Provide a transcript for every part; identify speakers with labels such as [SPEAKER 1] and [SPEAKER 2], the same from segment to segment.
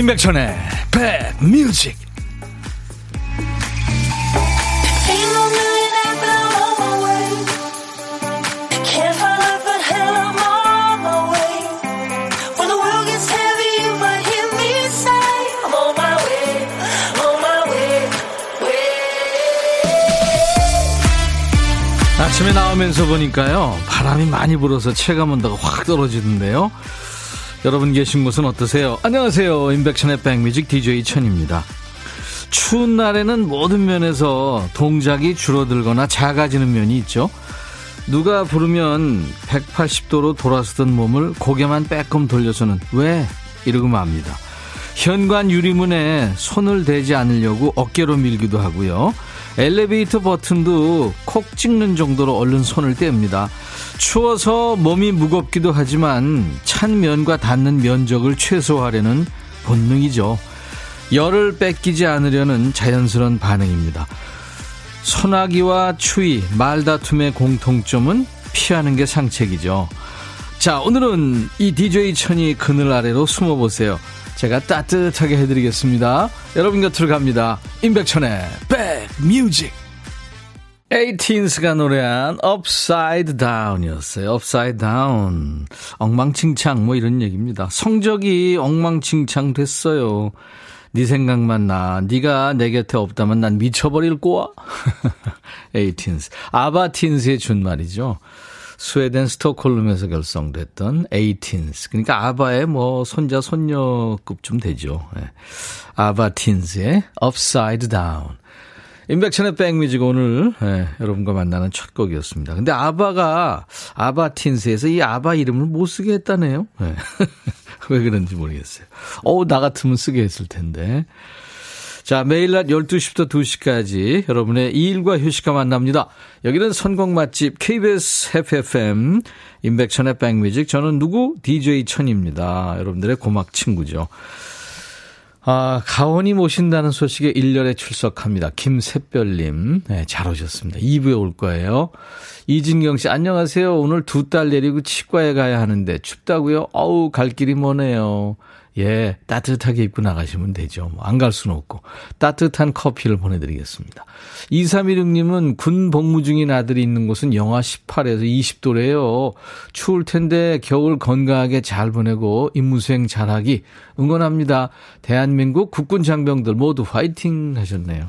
[SPEAKER 1] 임백천의 백뮤직. 아침에 나오면서 보니까요 바람이 많이 불어서 체감 온도가 확 떨어지는데요 여러분 계신 곳은 어떠세요? 안녕하세요. 인백션의 백뮤직 DJ 천입니다. 추운 날에는 모든 면에서 동작이 줄어들거나 작아지는 면이 있죠. 누가 부르면 180도로 돌아서던 몸을 고개만 빼꼼 돌려서는 왜? 이러고 맙니다. 현관 유리문에 손을 대지 않으려고 어깨로 밀기도 하고요. 엘리베이터 버튼도 콕 찍는 정도로 얼른 손을 뗍니다. 추워서 몸이 무겁기도 하지만 찬 면과 닿는 면적을 최소화하려는 본능이죠. 열을 뺏기지 않으려는 자연스러운 반응입니다. 소나기와 추위, 말다툼의 공통점은 피하는 게 상책이죠. 자, 오늘은 이 DJ 천이 그늘 아래로 숨어보세요. 제가 따뜻하게 해드리겠습니다. 여러분 곁으로 갑니다. 임백천의 백뮤직. 에이틴스가 노래한 Upside Down이었어요. Upside Down. 엉망진창 뭐 이런 얘기입니다. 성적이 엉망진창 됐어요. 네 생각만 나. 네가 내 곁에 없다면 난 미쳐버릴 거야. 에이틴스. 아바틴스의 준말이죠. 스웨덴 스톡홀름에서 결성됐던 에이틴스. 그러니까 아바의 뭐 손자 손녀급 좀 되죠. 네. 아바틴스의 Upside Down. 임백천의 백뮤직 오늘 네, 여러분과 만나는 첫 곡이었습니다. 근데 아바가 아바틴스에서 이 아바 이름을 못 쓰게 했다네요. 네. 왜 그런지 모르겠어요. 어우, 나 같으면 쓰게 했을 텐데. 자, 매일 낮 12시부터 2시까지 여러분의 일과 휴식과 만납니다. 여기는 선곡 맛집 KBS FFM 임백천의 백뮤직. 저는 누구? DJ 천입니다. 여러분들의 고막 친구죠. 아, 가온이 모신다는 소식에 1년에 출석합니다. 김샛별님. 네, 잘 오셨습니다. 2부에 올 거예요. 이진경 씨, 안녕하세요. 오늘 두 딸 내리고 치과에 가야 하는데 춥다고요? 어우, 갈 길이 머네요. 예, 따뜻하게 입고 나가시면 되죠. 뭐, 안갈 수는 없고. 따뜻한 커피를 보내드리겠습니다. 2316님은 군 복무 중인 아들이 있는 곳은 영하 18에서 20도래요. 추울 텐데 겨울 건강하게 잘 보내고 임무수행 잘하기 응원합니다. 대한민국 국군 장병들 모두 화이팅 하셨네요.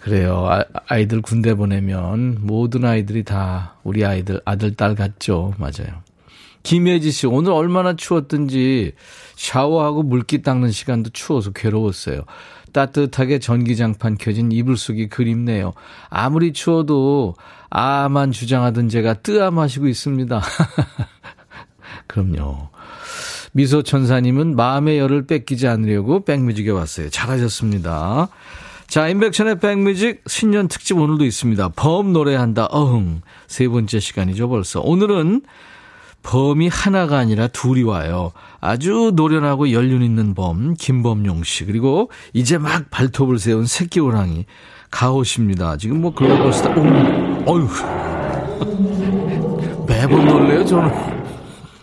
[SPEAKER 1] 그래요. 아, 아이들 군대 보내면 모든 아이들이 다 우리 아이들, 아들, 딸 같죠. 맞아요. 김혜지 씨, 오늘 얼마나 추웠던지 샤워하고 물기 닦는 시간도 추워서 괴로웠어요. 따뜻하게 전기장판 켜진 이불 속이 그립네요. 아무리 추워도 아만 주장하던 제가 뜨아 마시고 있습니다. 그럼요. 미소천사님은 마음의 열을 뺏기지 않으려고 백뮤직에 왔어요. 잘하셨습니다. 자, 인백션의 백뮤직 신년 특집 오늘도 있습니다. 범 노래한다, 어흥. 세 번째 시간이죠, 벌써. 오늘은 범이 하나가 아니라 둘이 와요. 아주 노련하고 연륜 있는 범, 김범용 씨. 그리고 이제 막 발톱을 세운 새끼 호랑이, 가오십니다. 지금 뭐 글로벌 스타, 오, 어휴. 매번 놀래요, 저는.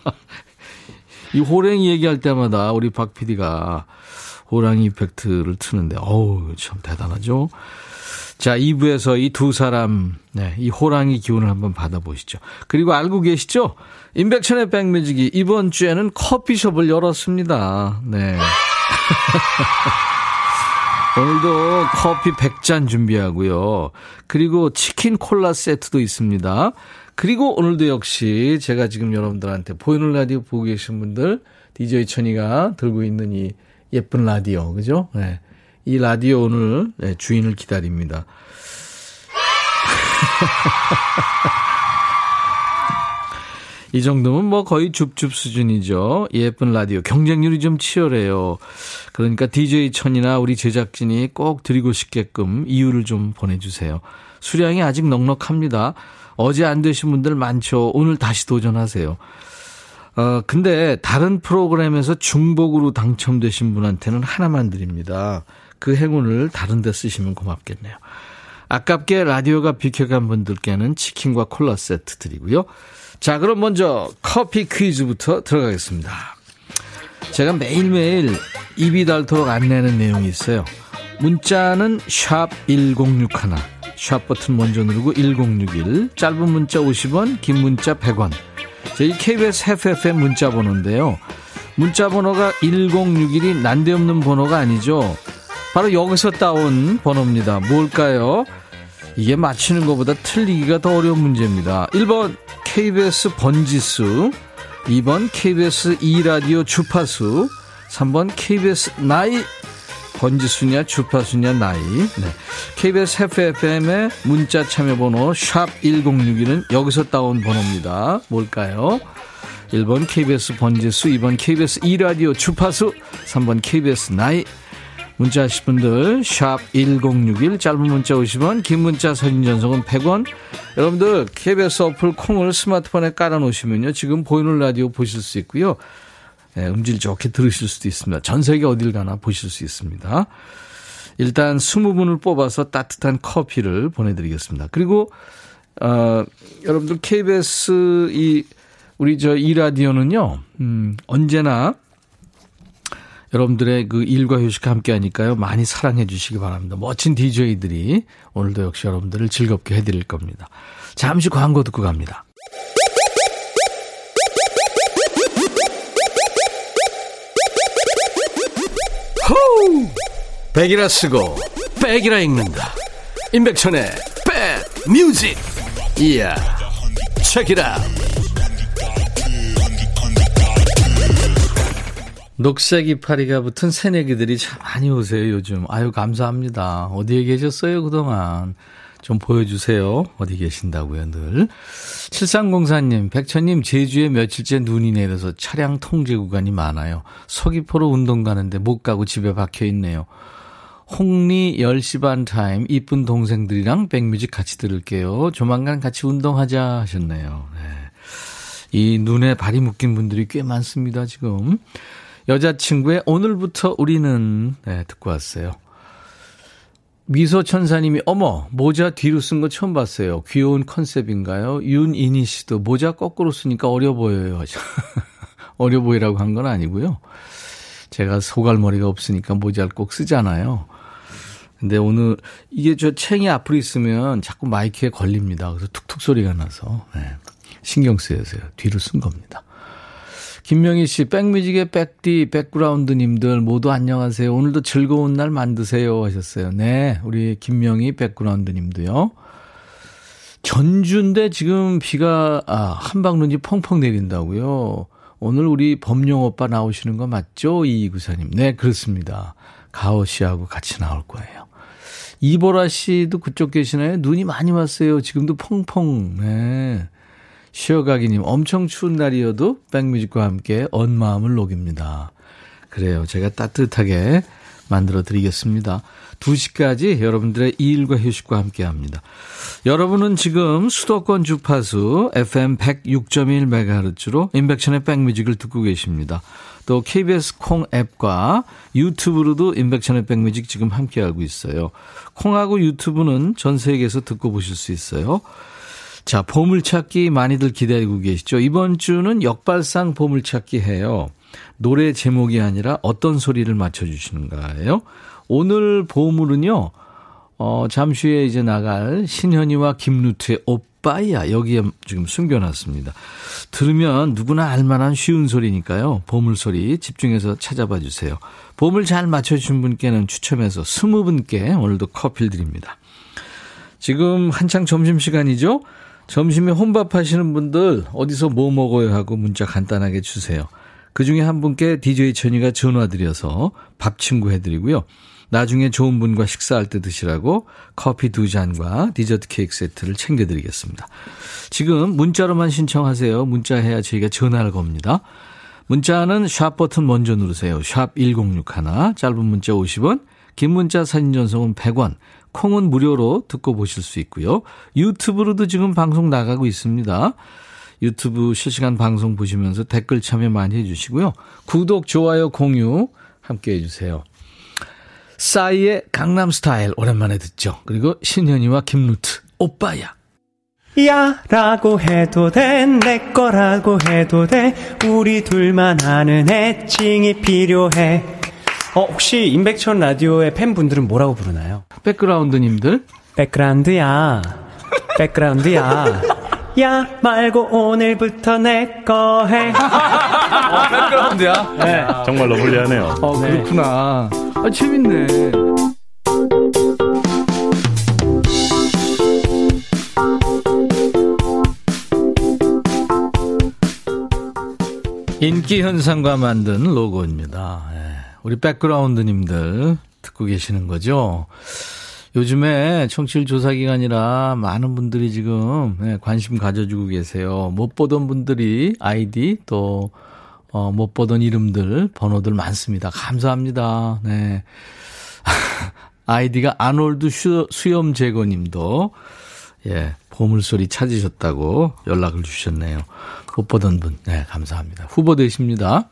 [SPEAKER 1] 이 호랭이 얘기할 때마다 우리 박 PD가 호랑이 이펙트를 트는데, 어우, 참 대단하죠? 자, 2부에서 이 두 사람, 네, 이 호랑이 기운을 한번 받아보시죠. 그리고 알고 계시죠? 임백천의 백뮤직이 이번 주에는 커피숍을 열었습니다. 네. 오늘도 커피 100잔 준비하고요. 그리고 치킨 콜라 세트도 있습니다. 그리고 오늘도 역시 제가 지금 여러분들한테 보이는 라디오 보고 계신 분들, DJ 천이가 들고 있는 이 예쁜 라디오, 그죠? 네. 이 라디오 오늘 네, 주인을 기다립니다. 이 정도면 뭐 거의 줍줍 수준이죠. 예쁜 라디오. 경쟁률이 좀 치열해요. 그러니까 DJ 천이나 우리 제작진이 꼭 드리고 싶게끔 이유를 좀 보내주세요. 수량이 아직 넉넉합니다. 어제 안 되신 분들 많죠. 오늘 다시 도전하세요. 어, 근데 다른 프로그램에서 중복으로 당첨되신 분한테는 하나만 드립니다. 그 행운을 다른 데 쓰시면 고맙겠네요. 아깝게 라디오가 비켜간 분들께는 치킨과 콜라 세트 드리고요. 자, 그럼 먼저 커피 퀴즈부터 들어가겠습니다. 제가 매일매일 입이 닳도록 안내하는 내용이 있어요. 문자는 샵 1061, 샵 버튼 먼저 누르고 1061, 짧은 문자 50원, 긴 문자 100원. 저희 KBS FFM 문자 번호인데요. 문자 번호가 1061이 난데없는 번호가 아니죠. 바로 여기서 따온 번호입니다. 뭘까요? 이게 맞히는 것보다 틀리기가 더 어려운 문제입니다. 1번 KBS 번지수, 2번 KBS 2라디오 주파수, 3번 KBS 나이 번지수냐 주파수냐 나이 네. KBS FFM의 문자 참여번호 샵 1061은 여기서 따온 번호입니다. 뭘까요? 1번 KBS 번지수 2번 KBS 2라디오 주파수 3번 KBS 나이 문자 하실 분들 샵1061 짧은 문자 50원 긴 문자 사진 전송은 100원. 여러분들 KBS 어플 콩을 스마트폰에 깔아놓으시면요 지금 보이는 라디오 보실 수 있고요. 네, 음질 좋게 들으실 수도 있습니다. 전 세계 어딜 가나 보실 수 있습니다. 일단 20분을 뽑아서 따뜻한 커피를 보내드리겠습니다. 그리고 어, 여러분들 KBS 이 우리 저 이 라디오는요 음, 언제나 여러분들의 그 일과 휴식 함께 하니까요. 많이 사랑해 주시기 바랍니다. 멋진 DJ들이 오늘도 역시 여러분들을 즐겁게 해드릴 겁니다. 잠시 광고 듣고 갑니다. 호우! 백이라 쓰고 백이라 읽는다. 임백천의 백 뮤직. 이야. 책이라. 녹색 이파리가 붙은 새내기들이 참 많이 오세요, 요즘. 아유, 감사합니다. 어디에 계셨어요, 그동안? 좀 보여주세요. 어디 계신다고요, 늘. 7304님, 백천님, 제주에 며칠째 눈이 내려서 차량 통제 구간이 많아요. 서귀포로 운동 가는데 못 가고 집에 박혀 있네요. 홍리 10시 반 타임, 이쁜 동생들이랑 백뮤직 같이 들을게요. 조만간 같이 운동하자 하셨네요. 네. 이 눈에 발이 묶인 분들이 꽤 많습니다, 지금. 여자친구의 오늘부터 우리는 네, 듣고 왔어요. 미소천사님이 어머 모자 뒤로 쓴 거 처음 봤어요. 귀여운 컨셉인가요? 윤이니 씨도 모자 거꾸로 쓰니까 어려 보여요. 어려 보이라고 한 건 아니고요. 제가 소갈머리가 없으니까 모자를 꼭 쓰잖아요. 근데 오늘 이게 저 챙이 앞으로 있으면 자꾸 마이크에 걸립니다. 그래서 툭툭 소리가 나서 네. 신경 쓰여서요. 뒤로 쓴 겁니다. 김명희 씨, 백뮤직의 백디, 백그라운드님들 모두 안녕하세요. 오늘도 즐거운 날 만드세요 하셨어요. 네, 우리 김명희 백그라운드님도요. 전주인데 지금 비가 아, 한방눈이 펑펑 내린다고요. 오늘 우리 범용 오빠 나오시는 거 맞죠? 이구사님. 네, 그렇습니다. 가오 씨하고 같이 나올 거예요. 이보라 씨도 그쪽 계시나요? 눈이 많이 왔어요. 지금도 펑펑. 네. 쉬어가기님, 엄청 추운 날이어도 백뮤직과 함께 언 마음을 녹입니다. 그래요. 제가 따뜻하게 만들어 드리겠습니다. 2시까지 여러분들의 일과 휴식과 함께 합니다. 여러분은 지금 수도권 주파수 FM 106.1MHz로 인백션의 백뮤직을 듣고 계십니다. 또 KBS 콩 앱과 유튜브로도 인백션의 백뮤직 지금 함께하고 있어요. 콩하고 유튜브는 전 세계에서 듣고 보실 수 있어요. 자, 보물찾기 많이들 기다리고 계시죠? 이번 주는 역발상 보물찾기 해요. 노래 제목이 아니라 어떤 소리를 맞춰주시는가예요. 오늘 보물은요, 어, 잠시 후에 이제 나갈 신현이와 김루트의 오빠야 여기에 지금 숨겨놨습니다. 들으면 누구나 알만한 쉬운 소리니까요. 보물 소리 집중해서 찾아봐 주세요. 보물 잘 맞춰주신 분께는 추첨해서 20분께 오늘도 커피를 드립니다. 지금 한창 점심시간이죠? 점심에 혼밥 하시는 분들 어디서 뭐 먹어요 하고 문자 간단하게 주세요. 그 중에 한 분께 DJ 천이가 전화 드려서 밥 친구 해드리고요. 나중에 좋은 분과 식사할 때 드시라고 커피 두 잔과 디저트 케이크 세트를 챙겨드리겠습니다. 지금 문자로만 신청하세요. 문자 해야 저희가 전화를 겁니다. 문자는 샵 버튼 먼저 누르세요. 샵 1061, 짧은 문자 50원, 긴 문자 사진 전송은 100원, 콩은 무료로 듣고 보실 수 있고요. 유튜브로도 지금 방송 나가고 있습니다. 유튜브 실시간 방송 보시면서 댓글 참여 많이 해주시고요. 구독, 좋아요, 공유 함께 해주세요. 싸이의 강남 스타일 오랜만에 듣죠. 그리고 신현이와 김루트 오빠야.
[SPEAKER 2] 야 라고 해도 돼 내 거라고 해도 돼 우리 둘만 아는 애칭이 필요해 어, 혹시 임백천 라디오의 팬분들은 뭐라고 부르나요?
[SPEAKER 1] 백그라운드님들?
[SPEAKER 2] 백그라운드야. 백그라운드야. 야 말고 오늘부터 내 거 해.
[SPEAKER 1] 어, 백그라운드야?
[SPEAKER 3] 네. 정말로 불리하네요.
[SPEAKER 1] 어, 그렇구나. 아, 재밌네. 인기 현상과 만든 로고입니다. 예. 우리 백그라운드님들 듣고 계시는 거죠? 요즘에 청취율 조사 기간이라 많은 분들이 지금 예, 관심 가져주고 계세요. 못 보던 분들이 아이디 또 어, 못 보던 이름들, 번호들 많습니다. 감사합니다. 네. 아이디가 아놀드 수염 제거 님도 예, 보물소리 찾으셨다고 연락을 주셨네요. 못 보던 분, 네, 감사합니다. 후보 되십니다.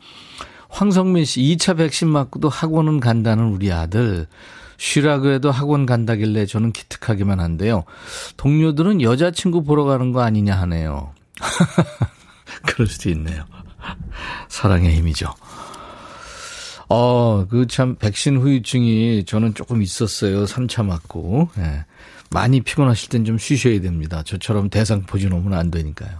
[SPEAKER 1] 황성민 씨, 2차 백신 맞고도 학원은 간다는 우리 아들. 쉬라고 해도 학원 간다길래 저는 기특하기만 한데요. 동료들은 여자친구 보러 가는 거 아니냐 하네요. 그럴 수도 있네요. 사랑의 힘이죠. 어, 그 참, 백신 후유증이 저는 조금 있었어요. 3차 맞고. 예. 많이 피곤하실 땐 좀 쉬셔야 됩니다. 저처럼 대상 포진 오면 안 되니까요.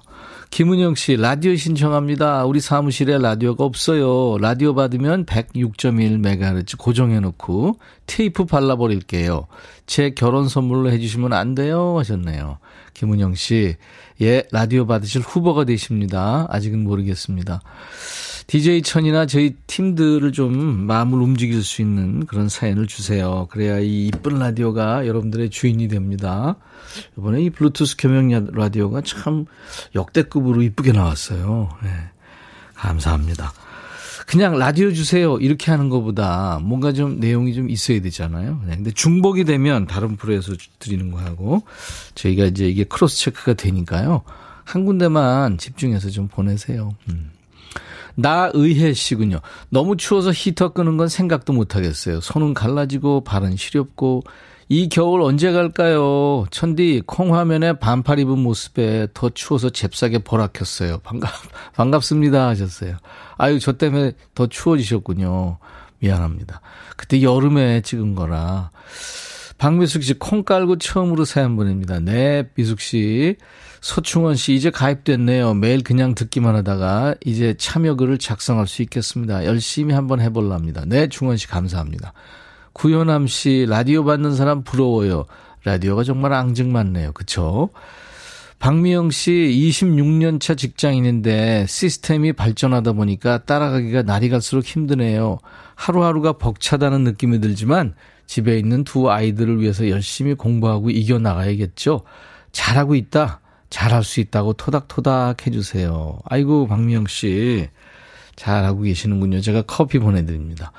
[SPEAKER 1] 김은영 씨, 라디오 신청합니다. 우리 사무실에 라디오가 없어요. 라디오 받으면 106.1MHz 고정해놓고 테이프 발라버릴게요. 제 결혼 선물로 해주시면 안 돼요? 하셨네요. 김은영 씨, 예, 라디오 받으실 후보가 되십니다. 아직은 모르겠습니다. DJ 천이나 저희 팀들을 좀 마음을 움직일 수 있는 그런 사연을 주세요. 그래야 이 이쁜 라디오가 여러분들의 주인이 됩니다. 이번에 이 블루투스 겸용 라디오가 참 역대급으로 이쁘게 나왔어요. 네. 감사합니다. 그냥 라디오 주세요. 이렇게 하는 것보다 뭔가 좀 내용이 좀 있어야 되잖아요. 네. 근데 중복이 되면 다른 프로에서 드리는 거하고 저희가 이제 이게 cross check가 되니까요. 한 군데만 집중해서 좀 보내세요. 음. 나의혜 씨군요. 너무 추워서 히터 끄는 건 생각도 못 하겠어요. 손은 갈라지고 발은 시렵고 이 겨울 언제 갈까요? 천디 콩 화면에 반팔 입은 모습에 더 추워서 잽싸게 보라켰어요. 반갑 반갑습니다 하셨어요. 아유 저 때문에 더 추워지셨군요. 미안합니다. 그때 여름에 찍은 거라. 박미숙 씨 콩 깔고 처음으로 사연 보냅니다. 네, 미숙 씨. 서충원 씨 이제 가입됐네요. 매일 그냥 듣기만 하다가 이제 참여글을 작성할 수 있겠습니다. 열심히 한번 해볼랍니다. 네, 충원 씨 감사합니다. 구현암 씨 라디오 받는 사람 부러워요. 라디오가 정말 앙증맞네요. 그쵸? 박미영 씨 26년 차 직장인인데 시스템이 발전하다 보니까 따라가기가 날이 갈수록 힘드네요. 하루하루가 벅차다는 느낌이 들지만 집에 있는 두 아이들을 위해서 열심히 공부하고 이겨나가야겠죠. 잘하고 있다. 잘할 수 있다고 토닥토닥 해주세요. 아이고, 박미영 씨. 잘하고 계시는군요. 제가 커피 보내드립니다.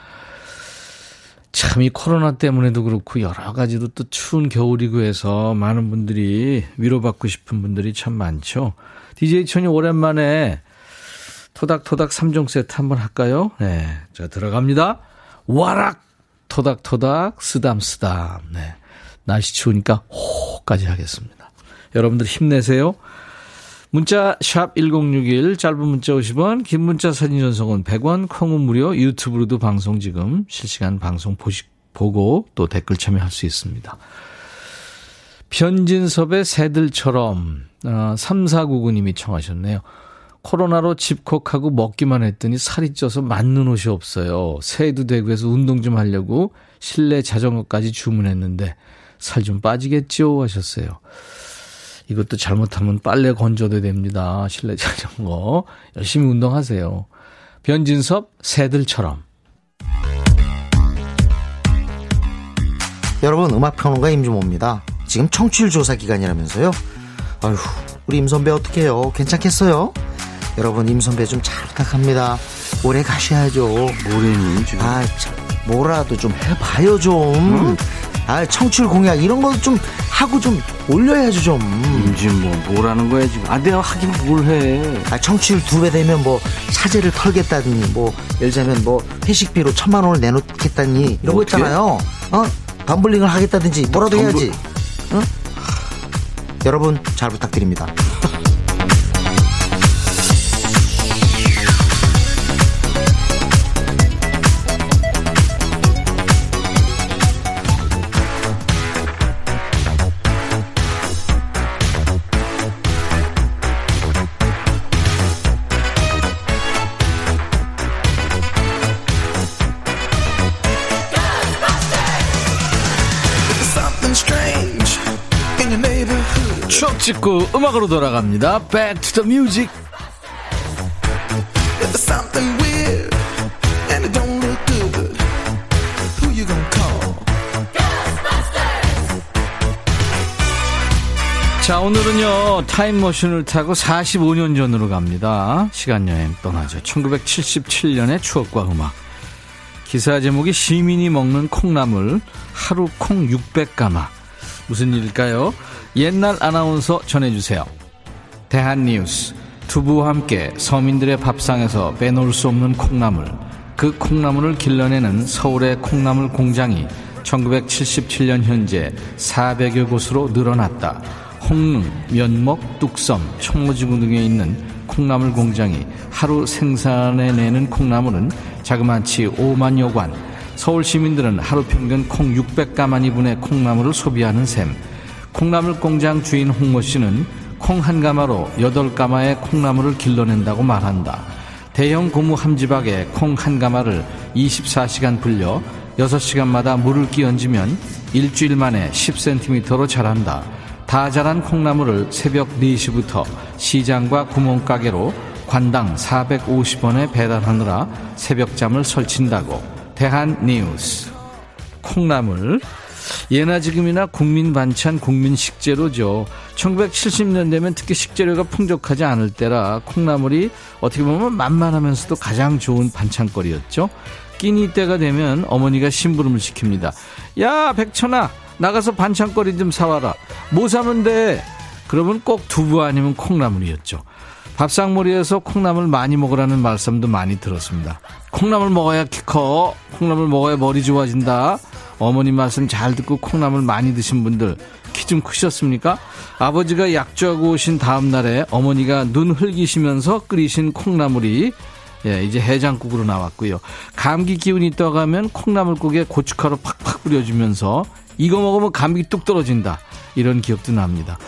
[SPEAKER 1] 참, 이 코로나 때문에도 그렇고, 여러 가지로 또 추운 겨울이고 해서 많은 분들이 위로받고 싶은 분들이 참 많죠. DJ 천이 오랜만에 토닥토닥 3종 세트 한번 할까요? 네. 자, 들어갑니다. 와락! 토닥토닥, 쓰담쓰담. 네. 날씨 추우니까 호까지 하겠습니다. 여러분들 힘내세요. 문자 샵1061 짧은 문자 50원 긴 문자 사진 전송은 100원 콩은 무료 유튜브로도 방송 지금 실시간 방송 보시, 보고 또 댓글 참여할 수 있습니다. 변진섭의 새들처럼 어, 3499님이 청하셨네요. 코로나로 집콕하고 먹기만 했더니 살이 쪄서 맞는 옷이 없어요. 새해도 되고 해서 운동 좀 하려고 실내 자전거까지 주문했는데 살 좀 빠지겠죠 하셨어요. 이것도 잘못하면 빨래 건져도 됩니다. 실내 자전거. 열심히 운동하세요. 변진섭, 새들처럼.
[SPEAKER 4] 여러분, 음악평론가 임주모입니다. 지금 청취율 조사 기간이라면서요? 아휴, 우리 임선배 어떡해요? 괜찮겠어요? 여러분, 임선배 좀 잘 부탁합니다. 오래 가셔야죠.
[SPEAKER 5] 뭐래니, 지금?
[SPEAKER 4] 아, 참, 뭐라도 좀 해봐요, 좀. 음. 아, 청취율 공약 이런 거 좀 하고 좀 올려야죠 좀.
[SPEAKER 5] 임지 뭐 뭐라는 거야 지금? 아 내가 하긴 뭘 해?
[SPEAKER 4] 아 청취율 두 배 되면 뭐 사제를 털겠다더니 뭐 예를 들자면 뭐 회식비로 천만 원을 내놓겠다니 이런 거 있잖아요. 어? 담블링을 하겠다든지 뭐라도 담블... 해야지. 어? 여러분 잘 부탁드립니다.
[SPEAKER 1] 찍고 음악으로 돌아갑니다. Back to the music. 자, 오늘은요, 타임머신을 타고 45년 전으로 갑니다. 시간여행 떠나죠. 1977년의 추억과 음악. 기사 제목이 시민이 먹는 콩나물, 하루 콩 600가마. 무슨 일일까요? 옛날 아나운서 전해주세요. 대한뉴스. 두부와 함께 서민들의 밥상에서 빼놓을 수 없는 콩나물. 그 콩나물을 길러내는 서울의 콩나물 공장이 1977년 현재 400여 곳으로 늘어났다. 홍릉, 면목, 뚝섬, 청모지구 등에 있는 콩나물 공장이 하루 생산해 내는 콩나물은 자그마치 5만여 관. 서울 시민들은 하루 평균 콩 600가마니 분의 콩나물을 소비하는 셈. 콩나물 공장 주인 홍모 씨는 콩 한 가마로 8가마의 콩나물을 길러낸다고 말한다. 대형 고무 함지박에 콩 한 가마를 24시간 불려 6시간마다 물을 끼얹으면 일주일 만에 10cm로 자란다. 다 자란 콩나물을 새벽 4시부터 시장과 구멍가게로 관당 450원에 배달하느라 새벽잠을 설친다고. 대한 뉴스. 콩나물. 예나 지금이나 국민 반찬, 국민 식재료죠. 1970년 되면 특히 식재료가 풍족하지 않을 때라 콩나물이 어떻게 보면 만만하면서도 가장 좋은 반찬거리였죠. 끼니 때가 되면 어머니가 심부름을 시킵니다. 야, 백천아, 나가서 반찬거리 좀 사와라. 뭐 사면 돼? 그러면 꼭 두부 아니면 콩나물이었죠. 밥상머리에서 콩나물 많이 먹으라는 말씀도 많이 들었습니다. 콩나물 먹어야 키 커. 콩나물 먹어야 머리 좋아진다. 어머니 말씀 잘 듣고 콩나물 많이 드신 분들 키 좀 크셨습니까? 아버지가 약주하고 오신 다음 날에 어머니가 눈 흘기시면서 끓이신 콩나물이 예, 이제 해장국으로 나왔고요. 감기 기운이 떠가면 콩나물국에 고춧가루 팍팍 뿌려주면서 이거 먹으면 감기 뚝 떨어진다. 이런 기억도 납니다.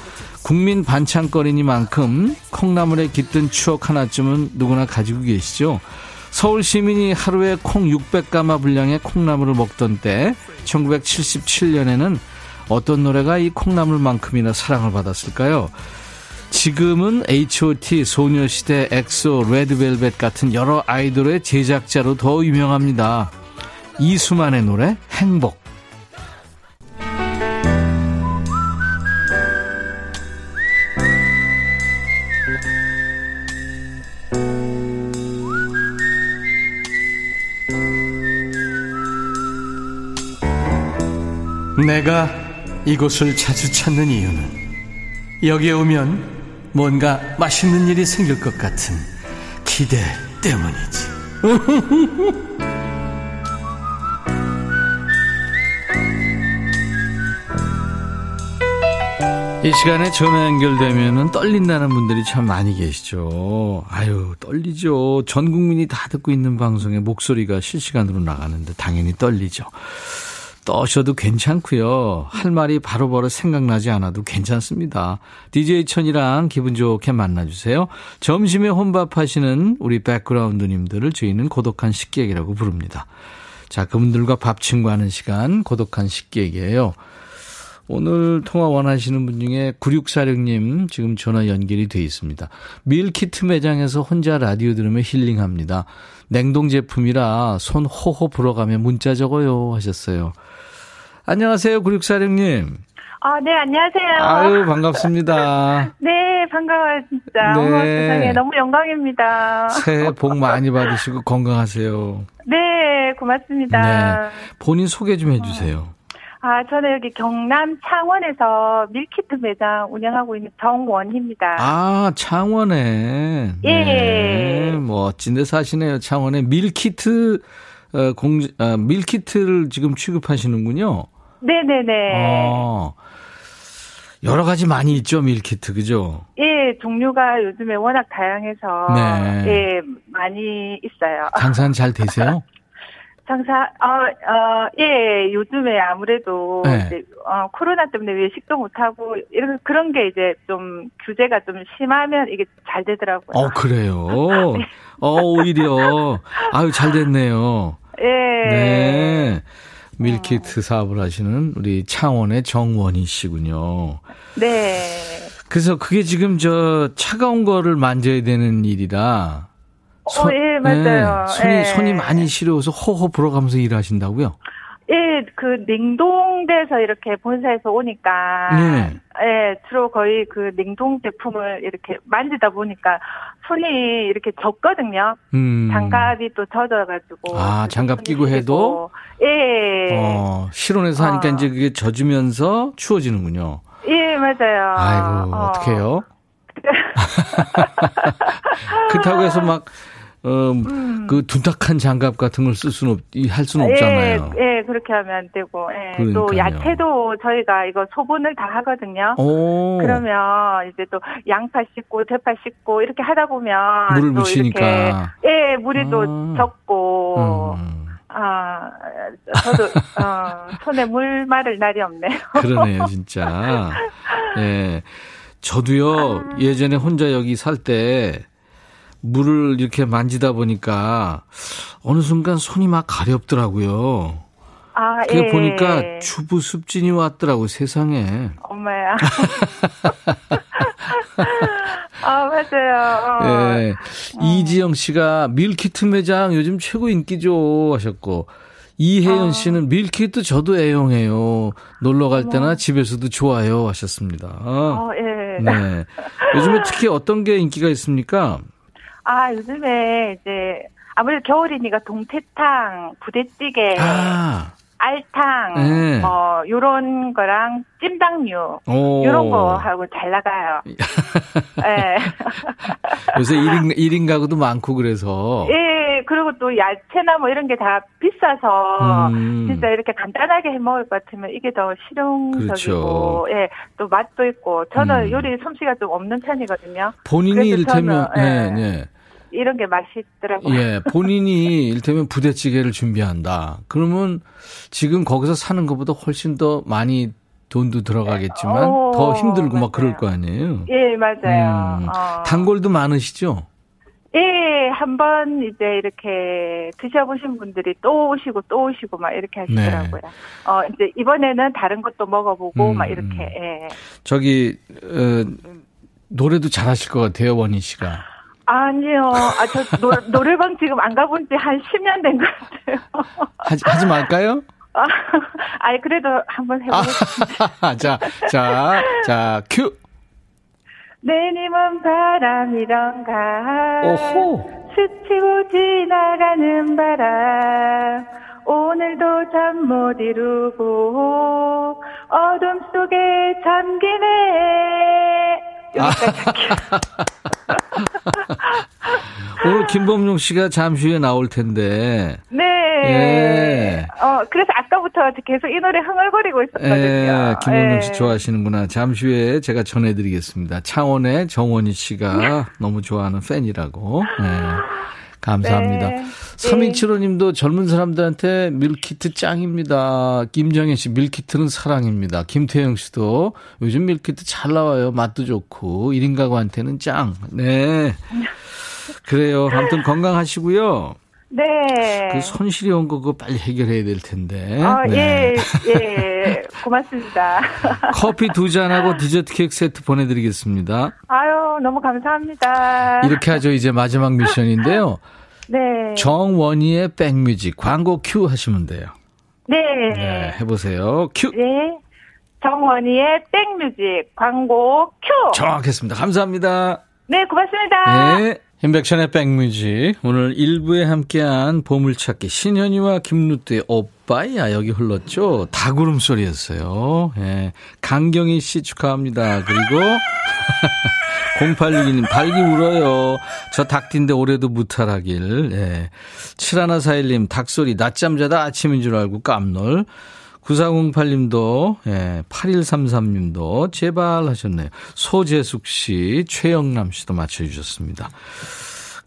[SPEAKER 1] 국민 반찬거리니만큼 콩나물에 깃든 추억 하나쯤은 누구나 가지고 계시죠. 서울 시민이 하루에 콩 600가마 분량의 콩나물을 먹던 때 1977년에는 어떤 노래가 이 콩나물만큼이나 사랑을 받았을까요? 지금은 H.O.T, 소녀시대, 엑소, 레드벨벳 같은 여러 아이돌의 제작자로 더 유명합니다. 이수만의 노래 행복. 내가 이곳을 자주 찾는 이유는 여기에 오면 뭔가 맛있는 일이 생길 것 같은 기대 때문이지. 이 시간에 전화 연결되면 떨린다는 분들이 참 많이 계시죠. 아유, 떨리죠. 전 국민이 다 듣고 있는 방송에 목소리가 실시간으로 나가는데 당연히 떨리죠. 떠셔도 괜찮고요. 할 말이 바로바로 생각나지 않아도 괜찮습니다. DJ 천이랑 기분 좋게 만나주세요. 점심에 혼밥하시는 우리 백그라운드님들을 저희는 고독한 식객이라고 부릅니다. 자, 그분들과 밥 친구하는 시간 고독한 식객이에요. 오늘 통화 원하시는 분 중에 9646님 지금 전화 연결이 돼 있습니다. 밀키트 매장에서 혼자 라디오 들으며 힐링합니다. 냉동 제품이라 손 호호 불어가며 문자 적어요 하셨어요. 안녕하세요, 9646님.
[SPEAKER 6] 아, 네, 안녕하세요.
[SPEAKER 1] 아유, 반갑습니다.
[SPEAKER 6] 네, 반가워요, 진짜.
[SPEAKER 1] 네.
[SPEAKER 6] 어머, 세상에 너무 영광입니다.
[SPEAKER 1] 새해 복 많이 받으시고 건강하세요.
[SPEAKER 6] 네, 고맙습니다.
[SPEAKER 1] 네. 본인 소개 좀 해주세요.
[SPEAKER 6] 아, 저는 여기 경남 창원에서 밀키트 매장 운영하고 있는 정원희입니다.
[SPEAKER 1] 아, 창원에.
[SPEAKER 6] 예.
[SPEAKER 1] 네, 멋진 데 사시네요. 창원에 밀키트, 어, 공, 아, 밀키트를 지금 취급하시는군요.
[SPEAKER 6] 네네네.
[SPEAKER 1] 어, 여러 가지 많이 있죠, 밀키트, 그죠?
[SPEAKER 6] 예, 종류가 요즘에 워낙 다양해서.
[SPEAKER 1] 네.
[SPEAKER 6] 예, 많이 있어요.
[SPEAKER 1] 장사는 잘 되세요?
[SPEAKER 6] 장사, 어, 어, 예, 요즘에 아무래도
[SPEAKER 1] 네.
[SPEAKER 6] 이제, 어, 코로나 때문에 외식도 못 하고, 이런, 그런 게 이제 좀 규제가 좀 심하면 이게 잘 되더라고요.
[SPEAKER 1] 어, 그래요. 어, 오히려. 아유, 잘 됐네요.
[SPEAKER 6] 예.
[SPEAKER 1] 네. 밀키트 사업을 하시는 우리 창원의 정원희 씨군요.
[SPEAKER 6] 네.
[SPEAKER 1] 그래서 그게 지금 저 차가운 거를 만져야 되는 일이라.
[SPEAKER 6] 어, 예, 맞아요.
[SPEAKER 1] 예, 손이,
[SPEAKER 6] 예.
[SPEAKER 1] 손이 많이 시려워서 호호 불어가면서 일하신다고요?
[SPEAKER 6] 예, 그 냉동돼서 이렇게 본사에서 오니까
[SPEAKER 1] 네.
[SPEAKER 6] 예, 주로 거의 그 냉동 제품을 이렇게 만지다 보니까 손이 이렇게 젖거든요.
[SPEAKER 1] 음.
[SPEAKER 6] 장갑이 또 젖어가지고.
[SPEAKER 1] 아, 장갑 끼고 해도?
[SPEAKER 6] 예.
[SPEAKER 1] 어, 실온에서 하니까
[SPEAKER 6] 어.
[SPEAKER 1] 이제 그게 젖으면서 추워지는군요.
[SPEAKER 6] 예, 맞아요.
[SPEAKER 1] 아이고,
[SPEAKER 6] 어.
[SPEAKER 1] 어떡해요? 그렇다고 해서 막, 어, 그 둔탁한 장갑 같은 걸 쓸 수는 없, 할 수는 없잖아요.
[SPEAKER 6] 예, 예, 그렇게 하면 안 되고. 예. 또
[SPEAKER 1] 그러니까요.
[SPEAKER 6] 야채도 저희가 이거 소분을 다 하거든요.
[SPEAKER 1] 오.
[SPEAKER 6] 그러면 이제 또 양파 씻고 대파 씻고 이렇게 하다 보면
[SPEAKER 1] 물을
[SPEAKER 6] 또
[SPEAKER 1] 묻히니까.
[SPEAKER 6] 이렇게 예 물이 또
[SPEAKER 1] 아.
[SPEAKER 6] 적고
[SPEAKER 1] 음,
[SPEAKER 6] 아 저도 어, 손에 물 마를 날이 없네요.
[SPEAKER 1] 그러네요, 진짜. 예. 저도요, 예전에 혼자 여기 살 때, 물을 이렇게 만지다 보니까, 어느 순간 손이 막 가렵더라고요.
[SPEAKER 6] 아 예.
[SPEAKER 1] 보니까 주부 습진이 왔더라고, 세상에.
[SPEAKER 6] 엄마야. 아 맞아요. 어.
[SPEAKER 1] 예. 이지영 씨가 밀키트 매장 요즘 최고 인기죠 하셨고 이혜연 씨는 밀키트 저도 애용해요. 놀러 갈 때나 집에서도 좋아요 하셨습니다.
[SPEAKER 6] 어, 예.
[SPEAKER 1] 네. 요즘에 특히 어떤 게 인기가 있습니까?
[SPEAKER 6] 아 요즘에 이제 아무래도 겨울이니까 동태탕, 부대찌개,
[SPEAKER 1] 아,
[SPEAKER 6] 알탕,
[SPEAKER 1] 네.
[SPEAKER 6] 뭐 요런 거랑 찜닭류
[SPEAKER 1] 오.
[SPEAKER 6] 요런 거 하고 잘 나가요. 예.
[SPEAKER 1] 요새 1인, 1인 가구도 많고 그래서.
[SPEAKER 6] 예, 그리고 또 야채나 뭐 이런 게 다 비싸서
[SPEAKER 1] 음.
[SPEAKER 6] 진짜 이렇게 간단하게 해 먹을 것 같으면 이게 더 실용적이고
[SPEAKER 1] 그렇죠.
[SPEAKER 6] 예, 또 맛도 있고 저는
[SPEAKER 1] 음.
[SPEAKER 6] 요리 솜씨가 좀 없는 편이거든요.
[SPEAKER 1] 본인이 일테면, 네,
[SPEAKER 6] 예.
[SPEAKER 1] 네.
[SPEAKER 6] 이런 게 맛있더라고요.
[SPEAKER 1] 예, 본인이 일테면 부대찌개를 준비한다. 그러면 지금 거기서 사는 것보다 훨씬 더 많이 돈도 들어가겠지만
[SPEAKER 6] 오,
[SPEAKER 1] 더 힘들고 막
[SPEAKER 6] 맞아요.
[SPEAKER 1] 그럴 거 아니에요.
[SPEAKER 6] 예, 맞아요.
[SPEAKER 1] 음,
[SPEAKER 6] 어.
[SPEAKER 1] 단골도 많으시죠?
[SPEAKER 6] 예, 한번 이제 이렇게 드셔보신 분들이 또 오시고 또 오시고 막 이렇게 하시더라고요. 어, 이제 이번에는 다른 것도 먹어보고
[SPEAKER 1] 네. 음,
[SPEAKER 6] 막 이렇게,
[SPEAKER 1] 음.
[SPEAKER 6] 예.
[SPEAKER 1] 저기 어, 노래도 잘하실 것 같아요, 원희 씨가.
[SPEAKER 6] 아니요. 아, 저 노, 노래방 지금 안 가본 지 한 10년 된 것 같아요.
[SPEAKER 1] 하지, 하지 말까요?
[SPEAKER 6] 아, 아니, 그래도 한번 해보겠습니다.
[SPEAKER 1] 아, 자, 자, 자, 큐.
[SPEAKER 6] 내 님은 바람이던가.
[SPEAKER 1] 오호.
[SPEAKER 6] 스치고 지나가는 바람. 오늘도 잠 못 이루고 어둠 속에 잠기네. 여기까지 할게요.
[SPEAKER 1] 오늘 김범용 씨가 잠시 후에 나올 텐데.
[SPEAKER 6] 네.
[SPEAKER 1] 예.
[SPEAKER 6] 어, 그래서 아까부터 계속 이 노래 흥얼거리고 있었거든요.
[SPEAKER 1] 예, 김원영 씨
[SPEAKER 6] 예.
[SPEAKER 1] 좋아하시는구나. 잠시 후에 제가 전해드리겠습니다. 창원의 정원희 씨가 너무 좋아하는 팬이라고. 예, 감사합니다.
[SPEAKER 6] 네.
[SPEAKER 1] 3275님도 젊은 사람들한테 밀키트 짱입니다. 김정혜 씨, 밀키트는 사랑입니다. 김태영 씨도 요즘 밀키트 잘 나와요. 맛도 좋고. 1인 가구한테는 짱. 네. 그래요. 아무튼 건강하시고요.
[SPEAKER 6] 네.
[SPEAKER 1] 그 손실이 온 거 그거 빨리 해결해야 될 텐데.
[SPEAKER 6] 어,
[SPEAKER 1] 네.
[SPEAKER 6] 예, 예. 고맙습니다.
[SPEAKER 1] 커피 두 잔하고 디저트 케이크 세트 보내드리겠습니다.
[SPEAKER 6] 아유, 너무 감사합니다.
[SPEAKER 1] 이렇게 하죠. 이제 마지막 미션인데요.
[SPEAKER 6] 네.
[SPEAKER 1] 정원희의 백뮤직 광고 큐 하시면 돼요.
[SPEAKER 6] 네.
[SPEAKER 1] 네, 해보세요. 큐.
[SPEAKER 6] 네. 정원이의 백뮤직 광고 큐.
[SPEAKER 1] 정확했습니다. 감사합니다.
[SPEAKER 6] 네, 고맙습니다.
[SPEAKER 1] 네. 인백션의 백뮤직. 오늘 1부에 함께한 보물찾기 신현이와 김루트의 오빠야 여기 흘렀죠. 다구름 소리였어요. 예. 강경희 씨 축하합니다. 그리고 0862님 발기 울어요. 저 닭띠인데 올해도 무탈하길. 예. 7141님 닭소리 낮잠 자다 아침인 줄 알고 깜놀. 9408님도, 예, 8133님도 제발 하셨네요. 소재숙 씨, 최영남 씨도 맞춰주셨습니다.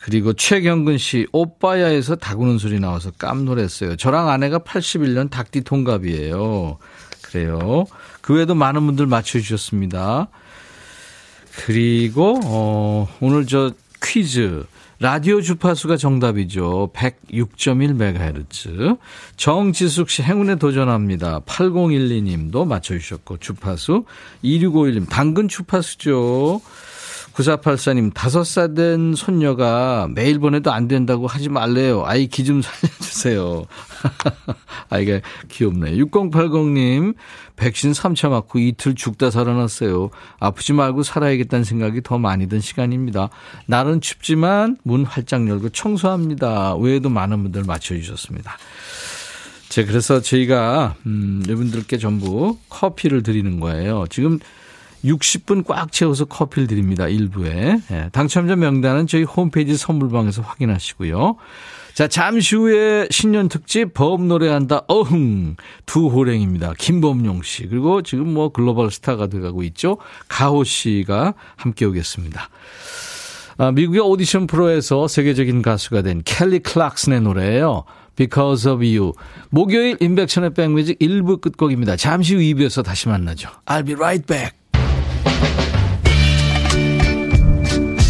[SPEAKER 1] 그리고 최경근 씨, 오빠야에서 다구는 소리 나와서 깜놀했어요. 저랑 아내가 81년 닭띠 동갑이에요. 그래요. 그 외에도 많은 분들 맞춰주셨습니다. 그리고, 어, 오늘 저 퀴즈, 라디오 주파수가 정답이죠. 106.1MHz. 정지숙 씨 행운에 도전합니다. 8012님도 맞춰주셨고, 주파수. 2651님, 당근 주파수죠. 9484님, 다섯 살된 손녀가 매일 보내도 안 된다고 하지 말래요. 아이 기 좀 살려주세요. 아이가 귀엽네. 6080님, 백신 3차 맞고 이틀 죽다 살아났어요. 아프지 말고 살아야겠다는 생각이 더 많이 든 시간입니다. 날은 춥지만 문 활짝 열고 청소합니다. 외에도 많은 분들 맞춰주셨습니다. 자, 그래서 저희가, 음, 여러분들께 전부 커피를 드리는 거예요. 지금 60분 꽉 채워서 커피를 드립니다. 일부에. 예, 당첨자 명단은 저희 홈페이지 선물방에서 확인하시고요. 자, 잠시 후에 신년 특집 법 노래한다 어흥 두 호랭입니다. 김범용 씨 그리고 지금 뭐 글로벌 스타가 돼가고 있죠. 가호 씨가 함께 오겠습니다. 아, 미국의 오디션 프로에서 세계적인 가수가 된 켈리 클락슨의 노래예요. Because of You. 목요일 인백션의 백뮤직 1부 끝곡입니다. 잠시 후 2부에서 다시 만나죠. I'll be right back.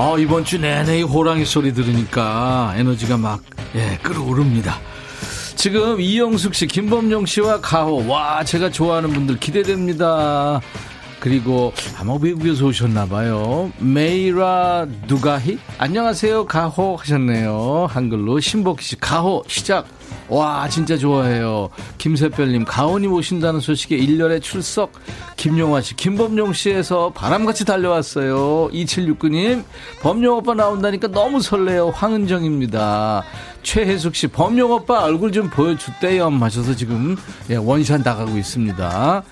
[SPEAKER 1] 아, 이번 주 내내 이 호랑이 소리 들으니까 에너지가 막, 예, 끌어오릅니다. 지금 이영숙 씨, 김범용 씨와 가호, 와, 제가 좋아하는 분들 기대됩니다. 그리고 아마 외국에서 오셨나봐요. 메이라 누가히? 안녕하세요, 가호 하셨네요. 한글로. 신복희 씨, 가호, 시작. 와, 진짜 좋아해요. 김세별님, 가온이 오신다는 소식에 1년에 출석. 김용화 씨, 김범용 씨에서 바람같이 달려왔어요. 2769님, 범용 오빠 나온다니까 너무 설레요. 황은정입니다. 최혜숙 씨, 범용 오빠 얼굴 좀 보여줬대요. 하셔서 지금 예, 원샷 나가고 있습니다.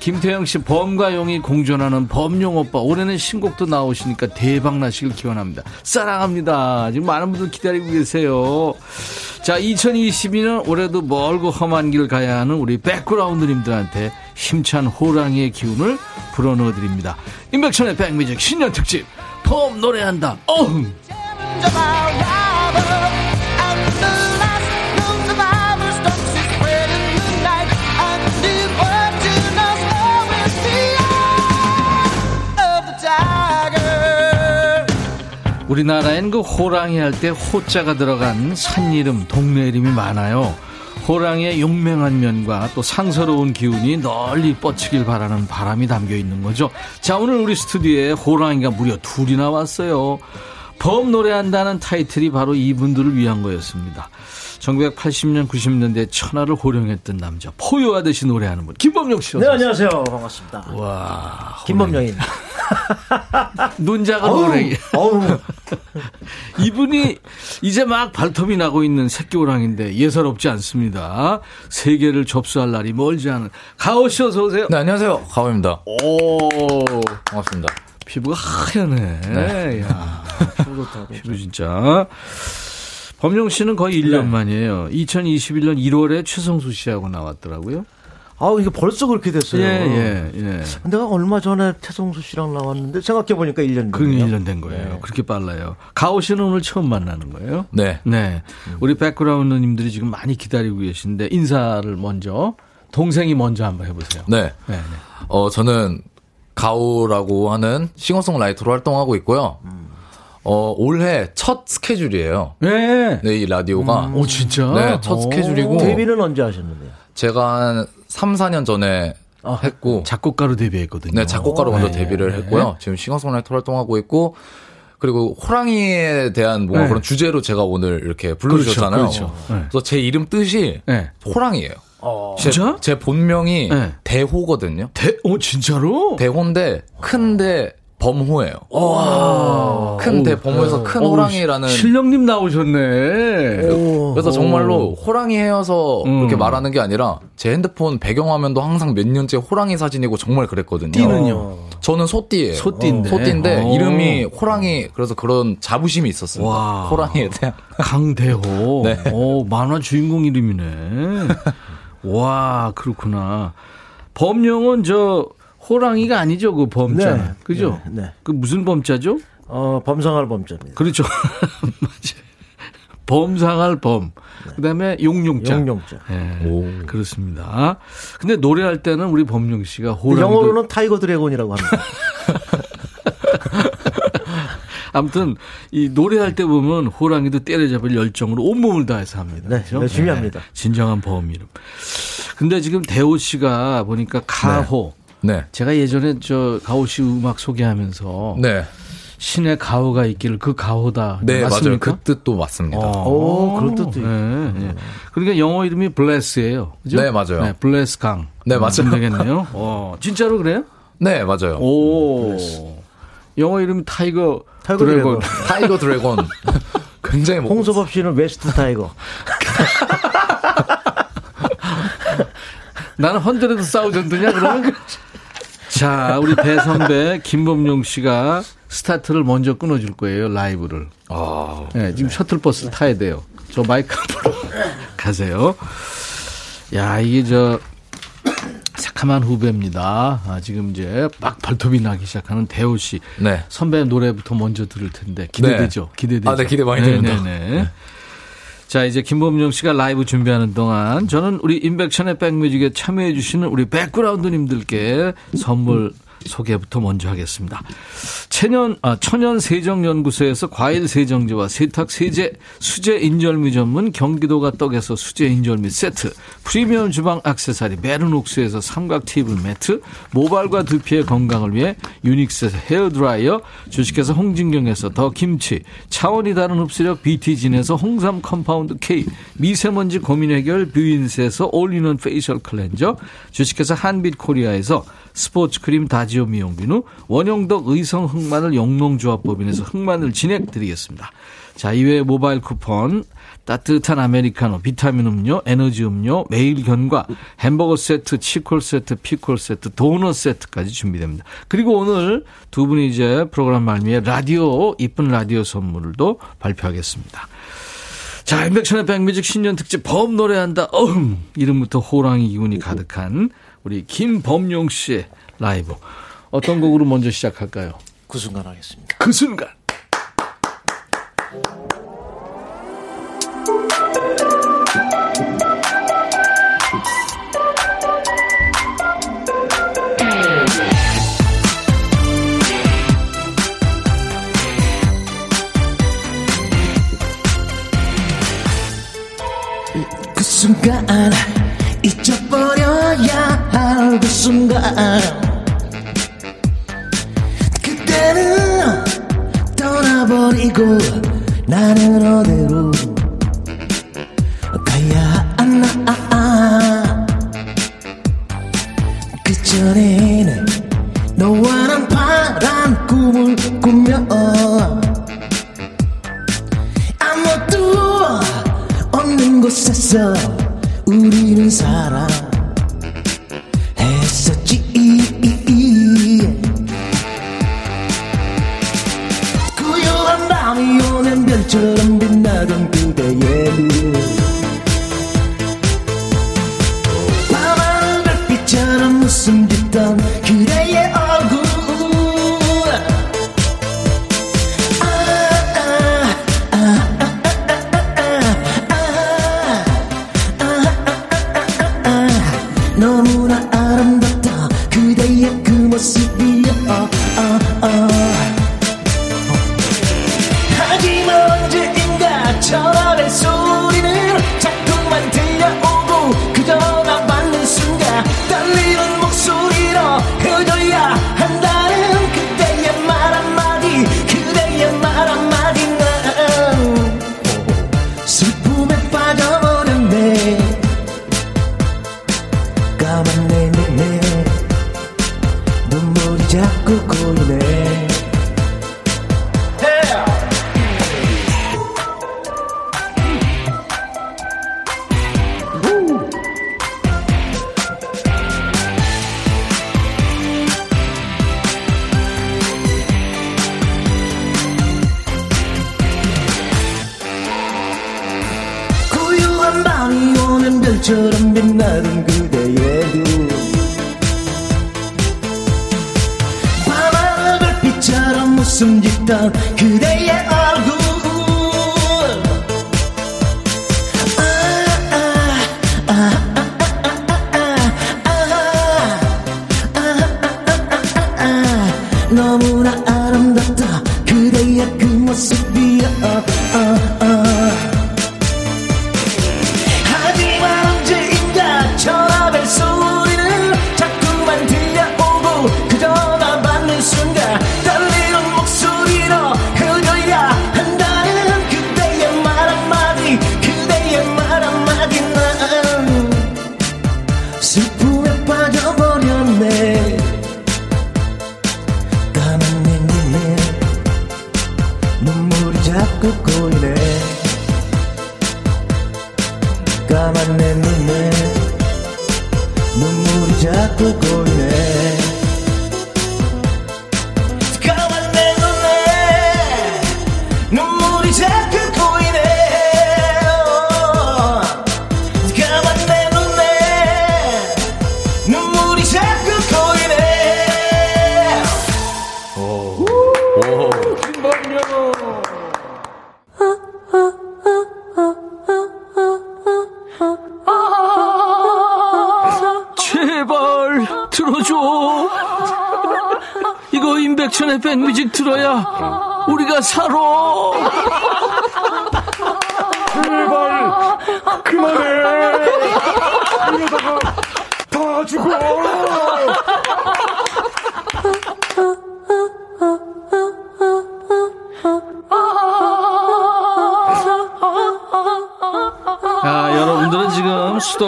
[SPEAKER 1] 김태영 씨, 범과 용이 공존하는 범용 오빠. 올해는 신곡도 나오시니까 대박 나시길 기원합니다. 사랑합니다. 지금 많은 분들 기다리고 계세요. 자, 2022년 올해도 멀고 험한 길 가야 하는 우리 백그라운드님들한테 힘찬 호랑이의 기운을 불어넣어 드립니다. 임백천의 백뮤직 신년 특집 폼 노래한다. 어흥. 우리나라엔 그 호랑이 할 때 호자가 들어간 산 이름, 동네 이름이 많아요. 호랑이의 용맹한 면과 또 상서로운 기운이 널리 뻗치길 바라는 바람이 담겨 있는 거죠. 자, 오늘 우리 스튜디오에 호랑이가 무려 둘이나 왔어요. 범 노래한다는 타이틀이 바로 이분들을 위한 거였습니다. 1980년, 90년대 천하를 호령했던 남자, 포효하듯이 노래하는 분, 김범용 씨.
[SPEAKER 4] 네, 안녕하세요. 반갑습니다.
[SPEAKER 1] 와.
[SPEAKER 4] 김범용입니다.
[SPEAKER 1] 눈자가
[SPEAKER 4] 어우,
[SPEAKER 1] 호랑이.
[SPEAKER 4] 어우.
[SPEAKER 1] 이분이 이제 막 발톱이 나고 있는 새끼 호랑인데 예사롭지 않습니다. 세계를 접수할 날이 멀지 않은 가오 씨 어서 오세요.
[SPEAKER 7] 네, 안녕하세요. 가오입니다.
[SPEAKER 1] 오,
[SPEAKER 7] 반갑습니다.
[SPEAKER 1] 피부가 하얗네.
[SPEAKER 7] 네.
[SPEAKER 1] 야, 피부 진짜. 범용 씨는 거의 1년 만이에요. 2021년 1월에 최성수 씨하고 나왔더라고요.
[SPEAKER 4] 아, 이게 벌써 그렇게 됐어요.
[SPEAKER 1] 예, 예, 예.
[SPEAKER 4] 내가 얼마 전에 태성수 씨랑 나왔는데 생각해보니까 1년
[SPEAKER 1] 그
[SPEAKER 4] 됐네요.
[SPEAKER 1] 1년 된 거예요.
[SPEAKER 4] 네.
[SPEAKER 1] 그렇게 빨라요. 가오 씨는 오늘 처음 만나는 거예요?
[SPEAKER 7] 네.
[SPEAKER 1] 네. 우리 백그라운드님들이 지금 많이 기다리고 계신데 인사를 먼저 동생이 먼저 한번 해보세요.
[SPEAKER 7] 네.
[SPEAKER 1] 네, 네.
[SPEAKER 7] 어, 저는 가오라고 하는 싱어송라이터로 활동하고 있고요. 어, 올해 첫 스케줄이에요.
[SPEAKER 1] 네.
[SPEAKER 7] 네, 이 라디오가.
[SPEAKER 1] 오 진짜?
[SPEAKER 7] 네, 첫
[SPEAKER 1] 오.
[SPEAKER 7] 스케줄이고.
[SPEAKER 4] 데뷔는 언제 하셨는데요?
[SPEAKER 7] 제가 한 3, 4년 전에 했고
[SPEAKER 1] 작곡가로 데뷔했거든요.
[SPEAKER 7] 네, 작곡가로 먼저
[SPEAKER 1] 네.
[SPEAKER 7] 데뷔를 했고요. 지금 싱어송라이터 활동하고 있고 그리고 호랑이에 대한 뭔가
[SPEAKER 1] 네.
[SPEAKER 7] 그런 주제로 제가 오늘 이렇게 불러주셨잖아요.
[SPEAKER 1] 그렇죠, 그렇죠. 네.
[SPEAKER 7] 그래서 제 이름 뜻이
[SPEAKER 1] 네.
[SPEAKER 7] 호랑이에요. 제,
[SPEAKER 1] 진짜?
[SPEAKER 7] 제 본명이
[SPEAKER 1] 네.
[SPEAKER 7] 대호거든요.
[SPEAKER 1] 대, 어, 진짜로?
[SPEAKER 7] 대호인데 큰데 범호예요. 큰 대범호에서 큰 호랑이라는
[SPEAKER 1] 실령님 나오셨네.
[SPEAKER 7] 그래서 정말로 호랑이 헤어서
[SPEAKER 1] 음.
[SPEAKER 7] 그렇게 말하는 게 아니라 제 핸드폰 배경화면도 항상 몇 년째 호랑이 사진이고 정말 그랬거든요.
[SPEAKER 1] 띠는요?
[SPEAKER 7] 저는 소띠예요.
[SPEAKER 1] 소띠인데.
[SPEAKER 7] 소띠인데
[SPEAKER 1] 어.
[SPEAKER 7] 이름이 호랑이 그래서 그런 자부심이 있었습니다.
[SPEAKER 1] 와.
[SPEAKER 7] 호랑이에 대한
[SPEAKER 1] 강대호.
[SPEAKER 7] 네.
[SPEAKER 1] 오, 만화 주인공 이름이네. 와, 그렇구나. 범룡은 저 호랑이가 아니죠, 그 범자.
[SPEAKER 8] 네,
[SPEAKER 1] 그죠?
[SPEAKER 8] 네, 네.
[SPEAKER 1] 그 무슨 범자죠?
[SPEAKER 8] 어, 범상할 범자입니다.
[SPEAKER 1] 그렇죠. 맞아요. 범상할 범. 그다음에 용용자.
[SPEAKER 8] 용용자.
[SPEAKER 1] 예, 그렇습니다. 근데 노래할 때는 우리 범룡 씨가 호랑이
[SPEAKER 8] 영어로는 Tiger Dragon이라고 합니다.
[SPEAKER 1] 아무튼 이 노래할 때 보면 호랑이도 때려잡을 열정으로 온몸을 다해서 합니다.
[SPEAKER 8] 네,
[SPEAKER 1] 그렇죠?
[SPEAKER 8] 열심히 합니다.
[SPEAKER 1] 진정한 범 이름. 근데 지금 대호 씨가 보니까 가호.
[SPEAKER 7] 네.
[SPEAKER 1] 제가 예전에 저 가호 씨 음악 소개하면서
[SPEAKER 7] 네.
[SPEAKER 1] 신의 가호가 있기를 그 가호다.
[SPEAKER 7] 네, 맞아요.
[SPEAKER 1] 맞습니까?
[SPEAKER 7] 그 뜻도 맞습니다.
[SPEAKER 1] 오,
[SPEAKER 8] 그런 뜻도
[SPEAKER 1] 네, 네. 그러니까 영어 이름이 블레스예요. 그죠?
[SPEAKER 7] 네, 맞아요.
[SPEAKER 1] 네, 블레스 강.
[SPEAKER 7] 네, 맞아요.
[SPEAKER 1] 되겠네요. 어, 진짜로 그래요?
[SPEAKER 7] 네, 맞아요.
[SPEAKER 1] 오. 영어 이름이
[SPEAKER 7] Tiger Tiger Dragon. Dragon. Tiger Dragon. 굉장히 뭐
[SPEAKER 8] 홍서범 씨는 West Tiger.
[SPEAKER 1] 나는 hundred thousand냐 그러면? 자, 우리 대선배 김범룡 씨가 스타트를 먼저 끊어줄 거예요 라이브를.
[SPEAKER 7] 아,
[SPEAKER 1] 네, 지금 셔틀버스 타야 돼요. 저 마이크 앞으로 가세요. 야, 이게 저 새카만 후배입니다. 아, 지금 이제 막 발톱이 나기 시작하는 대호 씨.
[SPEAKER 7] 네.
[SPEAKER 1] 선배 노래부터 먼저 들을 텐데 기대되죠. 기대되죠.
[SPEAKER 7] 아, 네, 기대 많이 됩니다.
[SPEAKER 1] 네네네. 자, 이제 김범용 씨가 라이브 준비하는 동안 저는 우리 인백션의 백뮤직에 참여해 주시는 우리 백그라운드님들께 선물 소개부터 먼저 하겠습니다. 천연, 아, 천연 세정연구소에서 과일 세정제와 세탁 세제, 수제 인절미 전문 경기도가 떡에서 수제 인절미 세트, 프리미엄 주방 액세서리 메르녹스에서 삼각 테이블 매트, 모발과 두피의 건강을 위해 유닉스에서 헤어드라이어, 주식회사 홍진경에서 더 김치, 차원이 다른 흡수력 BT진에서 홍삼 compound K, 미세먼지 고민 해결 뷰인스에서 올리는 facial cleanser, 주식회사 한빛 코리아에서 스포츠 크림 다지 오 미용비누, 원형덕 의성 흑마늘 영농조합법인에서 흑마늘 진액 드리겠습니다. 자, 이외에 모바일 쿠폰, 따뜻한 아메리카노, 비타민 음료, 에너지 음료, 매일 견과, 햄버거 세트, 치콜 세트, 피콜 세트, 도넛 세트까지 준비됩니다. 그리고 오늘 두 분이 이제 프로그램 말미에 라디오, 이쁜 라디오 선물도 발표하겠습니다. 자, 임백천의 백뮤직 신년 특집 범 노래한다. 어흠. 이름부터 호랑이 기운이 가득한 우리 김범룡 씨의 라이브. 어떤 곡으로 먼저 시작할까요?
[SPEAKER 8] 그 순간 하겠습니다.
[SPEAKER 1] 그 순간.
[SPEAKER 2] 별처럼 빛나던 그대의 눈. 밤하늘 별빛처럼 웃음 짓던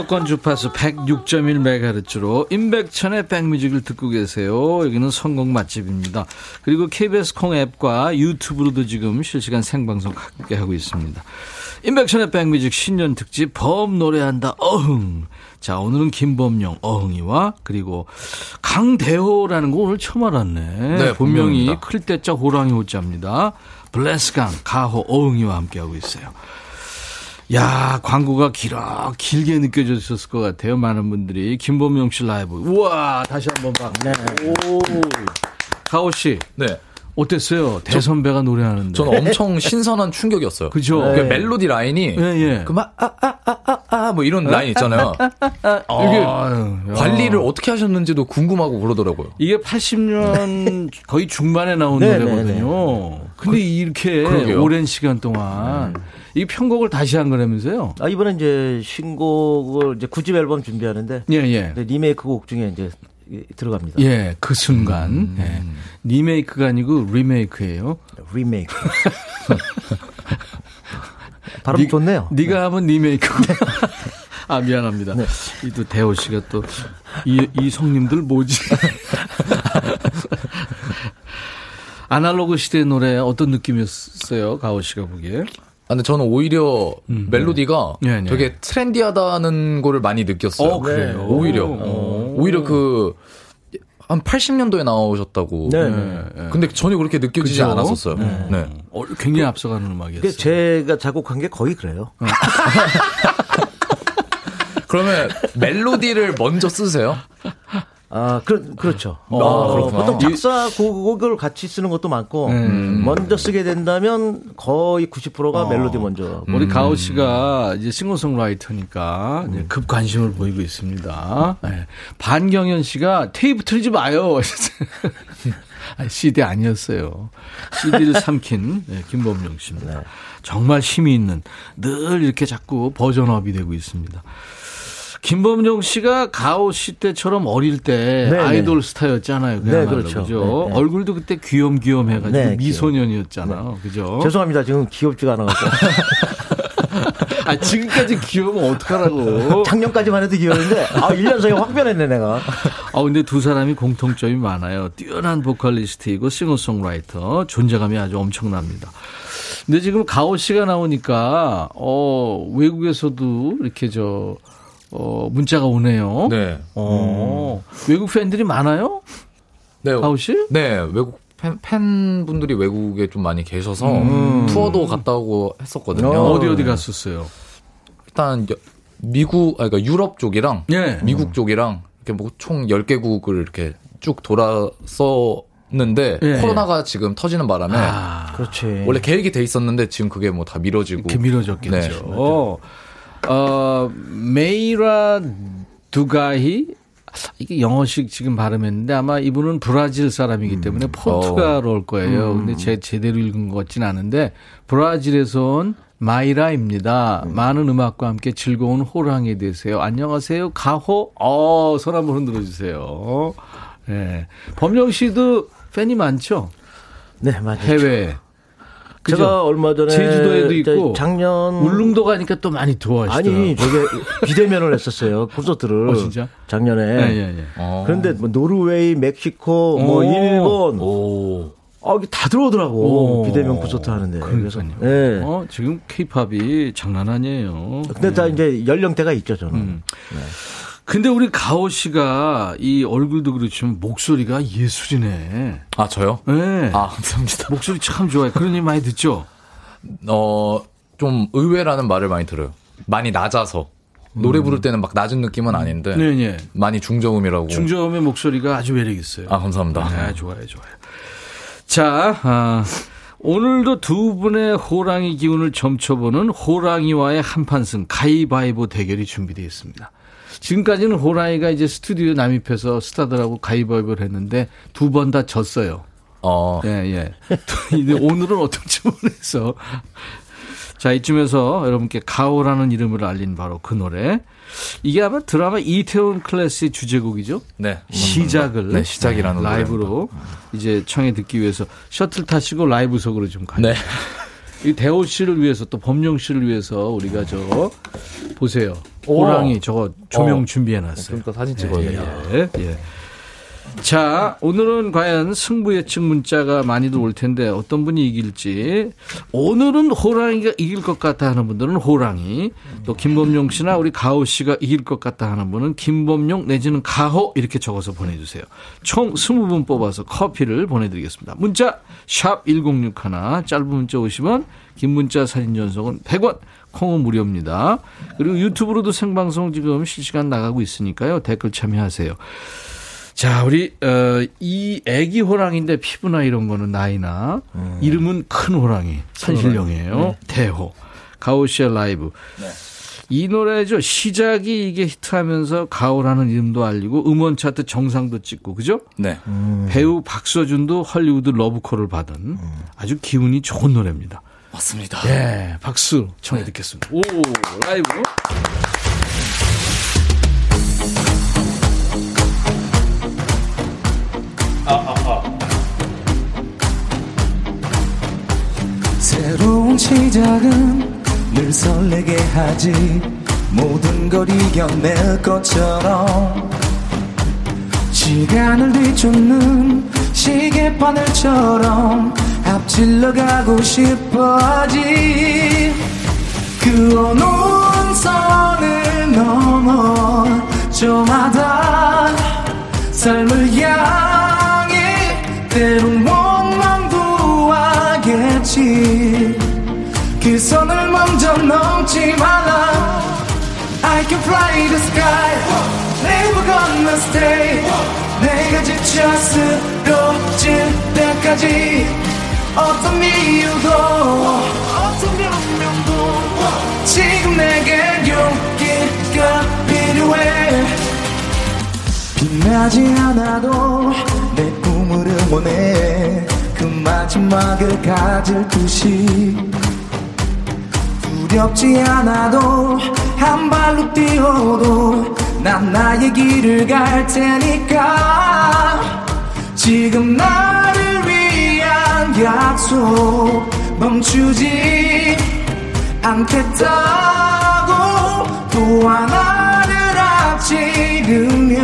[SPEAKER 1] 수도권 주파수 106.1MHz로 임백천의 백뮤직을 듣고 계세요. 여기는 성공 맛집입니다. 그리고 KBS 콩 앱과 유튜브로도 지금 실시간 생방송 함께 하고 있습니다. 임백천의 백뮤직 신년 특집 범 노래한다 어흥. 자, 오늘은 김범용 어흥이와 그리고 강대호라는 거 오늘 처음 알았네.
[SPEAKER 7] 네,
[SPEAKER 1] 분명히. 클 때짜 호랑이 호자입니다. 블레스강 가호 어흥이와 함께 하고 있어요. 야, 광고가 길어, 길게 느껴졌을 것 같아요. 많은 분들이. 김범용 씨 라이브. 우와, 다시 한번 봐. 오. 가오 씨,
[SPEAKER 7] 네.
[SPEAKER 1] 어땠어요? 대선배가 노래하는데.
[SPEAKER 7] 저는 엄청 신선한 충격이었어요.
[SPEAKER 1] 그죠?
[SPEAKER 7] 그 멜로디 라인이
[SPEAKER 1] 예, 예.
[SPEAKER 7] 그막 아 아 아 아 아 뭐 이런 라인 있잖아요. 이게
[SPEAKER 1] 아유, 야.
[SPEAKER 7] 관리를 어떻게 하셨는지도 궁금하고 그러더라고요.
[SPEAKER 1] 이게 80년 거의 중반에 나온
[SPEAKER 8] 네,
[SPEAKER 1] 노래거든요. 근데 이렇게
[SPEAKER 7] 그러게요.
[SPEAKER 1] 오랜 시간 동안 이 편곡을 다시 한 거라면서요?
[SPEAKER 8] 아, 이번에 이제 신곡을 이제 9집 앨범 준비하는데
[SPEAKER 1] 예, 예.
[SPEAKER 8] 네, 리메이크 곡 중에 이제 이- 들어갑니다.
[SPEAKER 1] 예, 그 순간. 예. 리메이크가 아니고 리메이크예요.
[SPEAKER 8] 리메이크. 발음
[SPEAKER 1] 니-
[SPEAKER 8] 좋네요.
[SPEAKER 1] 네가 하면 리메이크. 아 미안합니다. 이또 대호 씨가 또 이 이 성님들 뭐지? 아날로그 시대 노래 어떤 느낌이었어요, 가오 씨가 보기에?
[SPEAKER 7] 아, 근데 저는 오히려 멜로디가
[SPEAKER 1] 네, 네.
[SPEAKER 7] 되게 트렌디하다는 거를 많이 느꼈어요.
[SPEAKER 1] 어, 그래요?
[SPEAKER 7] 오히려.
[SPEAKER 1] 오.
[SPEAKER 7] 오히려 그, 한 80년도에 나오셨다고.
[SPEAKER 8] 네.
[SPEAKER 1] 네.
[SPEAKER 7] 근데 전혀 그렇게 느껴지지
[SPEAKER 1] 그죠?
[SPEAKER 7] 않았었어요. 네.
[SPEAKER 1] 어, 굉장히 앞서가는 음악이었어요.
[SPEAKER 8] 제가 작곡한 게 거의 그래요.
[SPEAKER 7] 그러면 멜로디를 먼저 쓰세요?
[SPEAKER 8] 아, 그, 그렇죠.
[SPEAKER 7] 아,
[SPEAKER 8] 어,
[SPEAKER 7] 그렇구나.
[SPEAKER 8] 보통 작사 곡을 같이 쓰는 것도 많고,
[SPEAKER 1] 음.
[SPEAKER 8] 먼저 쓰게 된다면 거의 90%가 멜로디 먼저.
[SPEAKER 1] 우리 가호 씨가 이제 싱어송라이터니까 이제 급 관심을 보이고 있습니다. 네. 반경현 씨가 테이프 틀지 마요. 아, CD 아니었어요. CD를 삼킨 네, 김범룡 씨입니다. 정말 힘이 있는 늘 이렇게 자꾸 버전업이 되고 있습니다. 김범용 씨가 가오 씨 때처럼 어릴 때
[SPEAKER 8] 네,
[SPEAKER 1] 아이돌 스타였잖아요. 그야말로,
[SPEAKER 8] 네, 그렇죠.
[SPEAKER 1] 그죠?
[SPEAKER 8] 네, 네.
[SPEAKER 1] 얼굴도 그때 귀염귀염 해가지고
[SPEAKER 8] 네,
[SPEAKER 1] 미소년이었잖아요. 그죠?
[SPEAKER 8] 죄송합니다. 지금 귀엽지가 않아가지고.
[SPEAKER 1] 아, 지금까지 귀여우면 어떡하라고.
[SPEAKER 8] 작년까지만 해도 귀여웠는데, 아, 1년 사이에 확 변했네, 내가.
[SPEAKER 1] 아, 근데 두 사람이 공통점이 많아요. 뛰어난 보컬리스트이고 싱어송라이터. 존재감이 아주 엄청납니다. 근데 지금 가오 씨가 나오니까, 어, 외국에서도 이렇게 저, 어, 문자가 오네요.
[SPEAKER 7] 네.
[SPEAKER 1] 어, 외국 팬들이 많아요?
[SPEAKER 7] 네.
[SPEAKER 1] 가오 씨?
[SPEAKER 7] 네, 외국 팬, 팬분들이 외국에 좀 많이 계셔서 투어도 갔다 오고 했었거든요.
[SPEAKER 1] 음. 어디 어디 갔었어요?
[SPEAKER 7] 일단 여- 미국, 아, 그러니까 유럽 쪽이랑
[SPEAKER 1] 예.
[SPEAKER 7] 미국 쪽이랑 이렇게 뭐 총 10개국을 이렇게 쭉 돌았었는데
[SPEAKER 1] 예,
[SPEAKER 7] 코로나가 지금 터지는 바람에
[SPEAKER 1] 아,
[SPEAKER 8] 그렇지.
[SPEAKER 7] 원래 계획이 돼 있었는데 지금 그게 뭐 다 미뤄지고
[SPEAKER 1] 이렇게 미뤄졌겠죠.
[SPEAKER 7] 네.
[SPEAKER 1] 어, 어, 메이라 두가히 이게 영어식 지금 발음했는데 아마 이분은 브라질 사람이기 때문에 포르투갈어일 거예요. 근데 제 제대로 읽은 것 같진 않은데 브라질에서 온 마이라입니다. 많은 음악과 함께 즐거운 호랑이 되세요. 안녕하세요. 가호. 어, 손 한번 흔들어 주세요. 예. 범용 씨도 팬이 많죠?
[SPEAKER 8] 네, 맞아요.
[SPEAKER 1] 해외에. 그죠?
[SPEAKER 8] 제가 얼마 전에
[SPEAKER 1] 제주도에도 있고
[SPEAKER 8] 작년
[SPEAKER 1] 울릉도 가니까 또 많이 좋아하시더라고요.
[SPEAKER 8] 아니 저게 비대면을 했었어요 콘서트를
[SPEAKER 1] 어, 진짜?
[SPEAKER 8] 작년에
[SPEAKER 1] 예, 예, 예.
[SPEAKER 7] 어.
[SPEAKER 8] 그런데 뭐 노르웨이, 멕시코, 뭐
[SPEAKER 1] 오.
[SPEAKER 8] 일본,
[SPEAKER 1] 오.
[SPEAKER 8] 아 이게 다 들어오더라고
[SPEAKER 1] 오.
[SPEAKER 8] 비대면 콘서트 하는데. 그래서. 예.
[SPEAKER 1] 어, 지금 케이팝이 장난 아니에요.
[SPEAKER 8] 근데 다 이제 연령대가 있죠 저는.
[SPEAKER 1] 음. 근데 우리 가오 씨가 이 얼굴도 그렇지만 목소리가 예술이네.
[SPEAKER 7] 아 저요?
[SPEAKER 1] 네.
[SPEAKER 7] 아 감사합니다.
[SPEAKER 1] 목소리 참 좋아요. 그런 일 많이 듣죠?
[SPEAKER 7] 어, 좀 의외라는 말을 많이 들어요. 많이 낮아서. 노래 부를 때는 막 낮은 느낌은 아닌데.
[SPEAKER 1] 음. 네, 네.
[SPEAKER 7] 많이 중저음이라고.
[SPEAKER 1] 중저음의 목소리가 아주 매력 있어요.
[SPEAKER 7] 아, 감사합니다.
[SPEAKER 1] 네, 좋아요, 좋아요. 자, 아, 오늘도 두 분의 호랑이 기운을 점쳐보는 호랑이와의 한판승 가위바위보 대결이 준비되어 있습니다. 지금까지는 호랑이가 이제 스튜디오에 남입해서 스타들하고 가위바위보를 했는데 두 번 다 졌어요.
[SPEAKER 7] 어,
[SPEAKER 1] 예, 예. 오늘은 어떨지 모르겠어. 자, 이쯤에서 여러분께 가오라는 이름을 알린 바로 그 노래. 이게 아마 드라마 이태원 클래스의 주제곡이죠?
[SPEAKER 7] 네.
[SPEAKER 1] 시작을
[SPEAKER 7] 네, 시작이라는
[SPEAKER 1] 라이브로 이제 청해 듣기 위해서 셔틀 타시고 라이브석으로 좀 가요.
[SPEAKER 7] 네.
[SPEAKER 1] 이 대호 씨를 위해서 또 범용 씨를 위해서 우리가 저 보세요. 호랑이 저거 조명
[SPEAKER 7] 어.
[SPEAKER 1] 준비해 놨어요.
[SPEAKER 7] 그러니까 사진 찍어야겠다.
[SPEAKER 1] 예, 예. 자, 오늘은 과연 승부 예측 문자가 많이들 올 텐데 어떤 분이 이길지. 오늘은 호랑이가 이길 것 같다 하는 분들은 호랑이. 또 김범용 씨나 우리 가호 씨가 이길 것 같다 하는 분은 김범용 내지는 가호 이렇게 적어서 보내주세요. 총 20분 뽑아서 커피를 보내드리겠습니다. 문자 샵 1061, 짧은 문자 50원, 긴 문자 사진 전송은 100원. 콩은 무료입니다. 그리고 유튜브로도 생방송 지금 실시간 나가고 있으니까요. 댓글 참여하세요. 자, 우리 어, 이 애기 호랑인데 피부나 이런 거는 나이나 이름은 큰 호랑이 산신령이에요. 대호 가호 씨의 라이브. 이 노래죠. 시작이 이게 히트하면서 가호라는 이름도 알리고 음원 차트 정상도 찍고 그죠?
[SPEAKER 7] 네.
[SPEAKER 1] 배우 박서준도 헐리우드 러브콜을 받은 아주 기운이 좋은 노래입니다.
[SPEAKER 7] 맞습니다.
[SPEAKER 1] 예, 박수 청해 듣겠습니다. 오, 라이브.
[SPEAKER 9] 새로운 시작은 늘 설레게 하지. 모든 걸 이겨낼 것처럼. 시간을 뒤쫓는 시계바늘처럼 앞질러 가고 싶어지. 그 어느 선을 넘어 저마다 삶을 향해 때론 원망도 하겠지. 그 선을 먼저 넘지 말라. I can fly the sky. Never gonna stay. 내가 지쳐 쓰러질 때까지. 어떤 이유도 어떤 변명도 지금 내게 용기가 필요해. 빛나지 않아도 내 꿈을 응원해 그 마지막을 가질 듯이 두렵지 않아도 한 발로 뛰어도 난 나의 길을 갈 테니까. 지금 나를 위한 약속 멈추지 않겠다고 또 하나를 앞지르면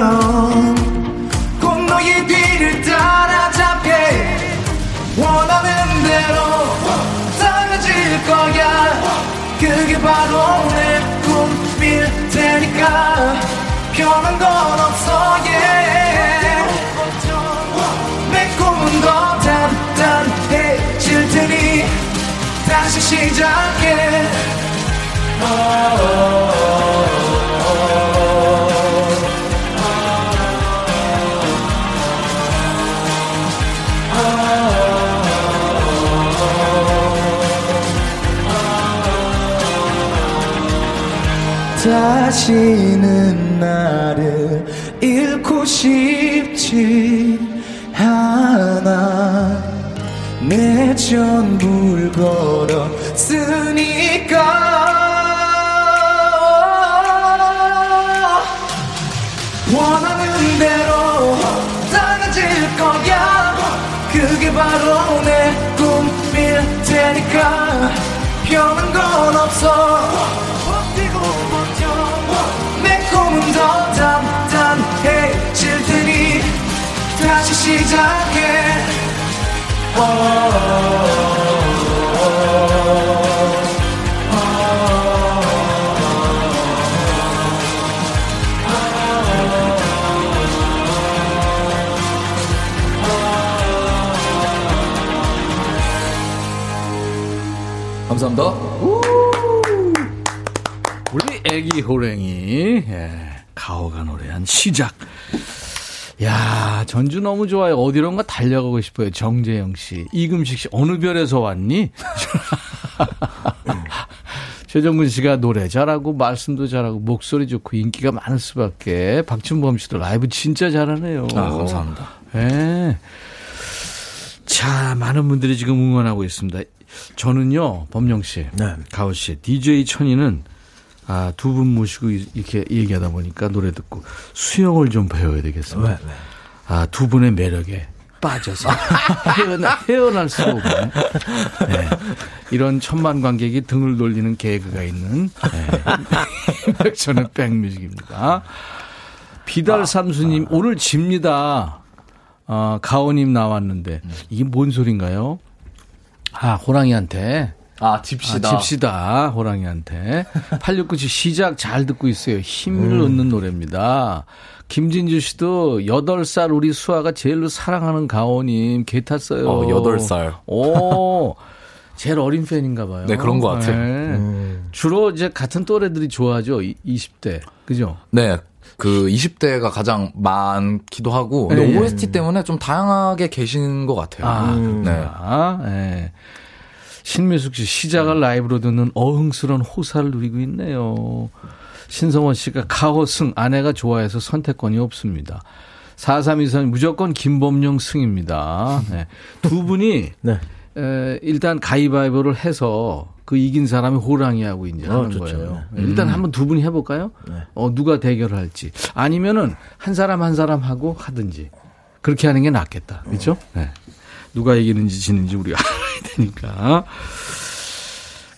[SPEAKER 9] 거야. 그게 바로 내 꿈일 테니까. 변한 건 없어 yeah. 내 꿈은 더 단단해질 테니 다시 시작해. oh,
[SPEAKER 2] 다시는 나를 잃고 싶지 않아. 내 전부를 걸었으니까. 원하는 대로 달라질 거야. 그게 바로 내 꿈일 테니까. 변한 건 없어. 버티고 내 꿈은 더 단단해질 테니 다시 시작해
[SPEAKER 7] 감사합니다.
[SPEAKER 1] 우리 애기 호랭이 예, 가오가 노래한 시작. 야 전주 너무 좋아요. 어디론가 달려가고 싶어요. 정재영 씨, 이금식 씨 어느 별에서 왔니? 최정근 씨가 노래 잘하고 말씀도 잘하고 목소리 좋고 인기가 많을 수밖에. 박춘범 씨도 라이브 진짜 잘하네요.
[SPEAKER 7] 아, 감사합니다.
[SPEAKER 1] 예. 자, 많은 분들이 지금 응원하고 있습니다. 저는요, 범영 씨,
[SPEAKER 8] 네.
[SPEAKER 1] 가오 씨, DJ 천이는 아, 두 분 모시고 이- 이렇게 얘기하다 보니까 노래 듣고 수영을 좀 배워야 되겠습니다.
[SPEAKER 8] 왜, 왜?
[SPEAKER 1] 아, 두 분의 매력에 빠져서 헤어날, 헤어날 수가 없네. 네. 이런 천만 관객이 등을 돌리는 개그가 있는 네. 저는 백뮤직입니다. 비달 삼수님 오늘 집니다. 아, 가오님 나왔는데 이게 뭔 소린가요? 아 호랑이한테
[SPEAKER 7] 아, 집시다.
[SPEAKER 1] 아, 집시다 호랑이한테 8697 시작 잘 듣고 있어요. 힘을 얻는 노래입니다. 김진주 씨도 8살 우리 수아가 제일로 사랑하는 가오님 개 탔어요.
[SPEAKER 7] 어, 8살.
[SPEAKER 1] 오. 제일 어린 팬인가 봐요.
[SPEAKER 7] 네, 그런 것 같아요.
[SPEAKER 1] 네. 주로 이제 같은 또래들이 좋아하죠. 이- 20대. 그죠?
[SPEAKER 7] 네. 그 20대가 가장 많기도 하고 근데
[SPEAKER 1] 예, 예.
[SPEAKER 7] OST 때문에 좀 다양하게 계신 것 같아요.
[SPEAKER 1] 아,
[SPEAKER 7] 네.
[SPEAKER 1] 그렇구나. 예. 신미숙 씨 시작을 라이브로 듣는 어흥스러운 호사를 누리고 있네요. 신성원 씨가 가호승 아내가 좋아해서 선택권이 없습니다. 4323 무조건 김범용 승입니다. 네. 두 분이
[SPEAKER 8] 네.
[SPEAKER 1] 에, 일단 가위바위보를 해서 그 이긴 사람이 호랑이하고 이제
[SPEAKER 8] 어,
[SPEAKER 1] 하는
[SPEAKER 8] 좋죠.
[SPEAKER 1] 거예요. 일단 한번 두 분이 해볼까요? 어, 누가 대결을 할지. 아니면은 한 사람 한 사람 하고 하든지. 그렇게 하는 게 낫겠다. 그렇죠? 네. 누가 이기는지 지는지 우리가 알아야 되니까.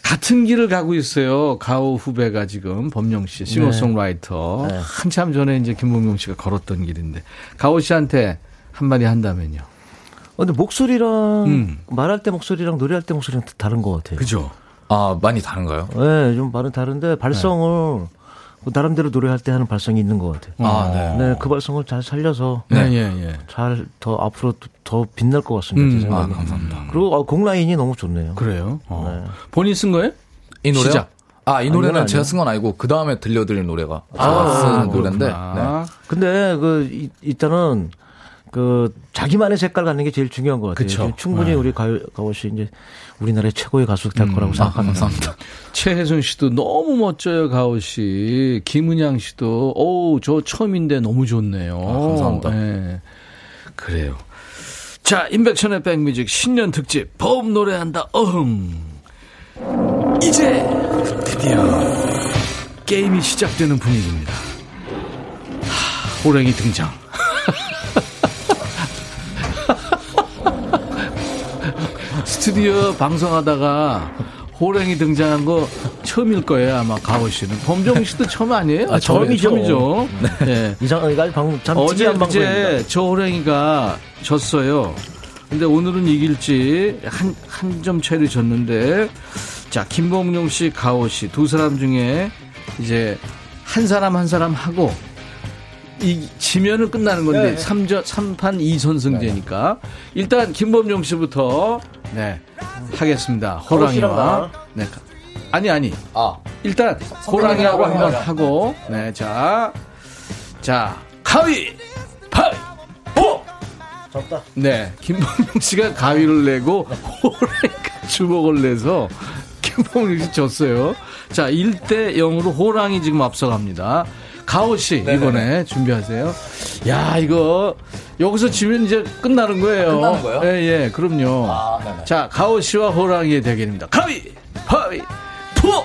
[SPEAKER 1] 같은 길을 가고 있어요. 가오 후배가 지금 범용 씨, 싱어송라이터.
[SPEAKER 8] 네.
[SPEAKER 1] 한참 전에 이제 김범용 씨가 걸었던 길인데 가오 씨한테 한마디 한다면요.
[SPEAKER 8] 어, 근데 목소리랑
[SPEAKER 1] 음.
[SPEAKER 8] 말할 때 목소리랑 노래할 때 목소리랑 다 다른 것 같아요.
[SPEAKER 1] 그죠?
[SPEAKER 7] 아, 많이 다른가요?
[SPEAKER 8] 네, 좀 말은 다른데 발성을 그 나름대로 노래할 때 하는 발성이 있는 것 같아요.
[SPEAKER 7] 아, 네.
[SPEAKER 8] 네, 그 발성을 잘 살려서
[SPEAKER 1] 네, 예, 예.
[SPEAKER 8] 잘더 앞으로 더- 더 빛날 것 같습니다.
[SPEAKER 1] 음.
[SPEAKER 7] 아, 감사합니다.
[SPEAKER 8] 그리고 어, 곡 라인이 너무 좋네요.
[SPEAKER 1] 그래요? 어.
[SPEAKER 8] 네.
[SPEAKER 1] 본인 쓴 거예요?
[SPEAKER 7] 이 노래요?
[SPEAKER 1] 시작.
[SPEAKER 7] 아, 이 노래는. 제가 쓴 건 아니고 그 다음에 들려드릴 노래가 제가
[SPEAKER 1] 아,
[SPEAKER 7] 쓴 노래인데
[SPEAKER 1] 그렇구나.
[SPEAKER 7] 네.
[SPEAKER 8] 근데 그 이- 일단은 그 자기만의 색깔 갖는 게 제일 중요한 것 같아요.
[SPEAKER 1] 그쵸.
[SPEAKER 8] 충분히
[SPEAKER 1] 네.
[SPEAKER 8] 우리 가요, 가오 씨 이제 우리나라의 최고의 가수 될
[SPEAKER 1] 음.
[SPEAKER 8] 거라고
[SPEAKER 7] 아,
[SPEAKER 8] 생각합니다.
[SPEAKER 7] 감사합니다.
[SPEAKER 1] 최혜순 씨도 너무 멋져요, 가오 씨. 김은양 씨도, 어우, 저 처음인데 너무 좋네요.
[SPEAKER 7] 아, 감사합니다.
[SPEAKER 1] 네. 그래요. 자, 인백션의 백뮤직 신년 특집, 봄 노래한다, 어흥. 이제 드디어 게임이 시작되는 분위기입니다. 하, 호랭이 등장. 스튜디오 방송하다가 호랭이 등장한 거 처음일 거예요 아마 가오 씨는 범정 씨도 처음 아니에요?
[SPEAKER 8] 아, 처음이죠.
[SPEAKER 1] 처음이죠. 네.
[SPEAKER 8] 이상하게 방금 참
[SPEAKER 1] 어제. 그제 저 호랭이가 졌어요. 근데 오늘은 이길지 한 한 점 차이로 졌는데 자 김범용 씨, 가오 씨 두 사람 중에 이제 한 사람 한 사람 하고 이 지면은 끝나는 건데 삼전삼판 2선승제니까 일단 김범용 씨부터 네 하겠습니다. 호랑이와 네. 아니 아니.
[SPEAKER 7] 아,
[SPEAKER 1] 일단 호랑이하고 한번 하고 네, 자. 자, 가위 파 보.
[SPEAKER 8] 졌다.
[SPEAKER 1] 네, 김범용 씨가 가위를 내고 호랑이가 주먹을 내서 김범용 씨 졌어요. 자, 1대 0으로 호랑이 지금 앞서갑니다. 가오 씨,
[SPEAKER 7] 네네네.
[SPEAKER 1] 이번에 준비하세요. 야, 이거, 여기서 지면 이제 끝나는 거예요.
[SPEAKER 7] 끝나는 거예요?
[SPEAKER 1] 예, 예, 그럼요.
[SPEAKER 7] 아, 네네.
[SPEAKER 1] 자, 가오 씨와 호랑이의 대결입니다. 가위, 바위, 푸!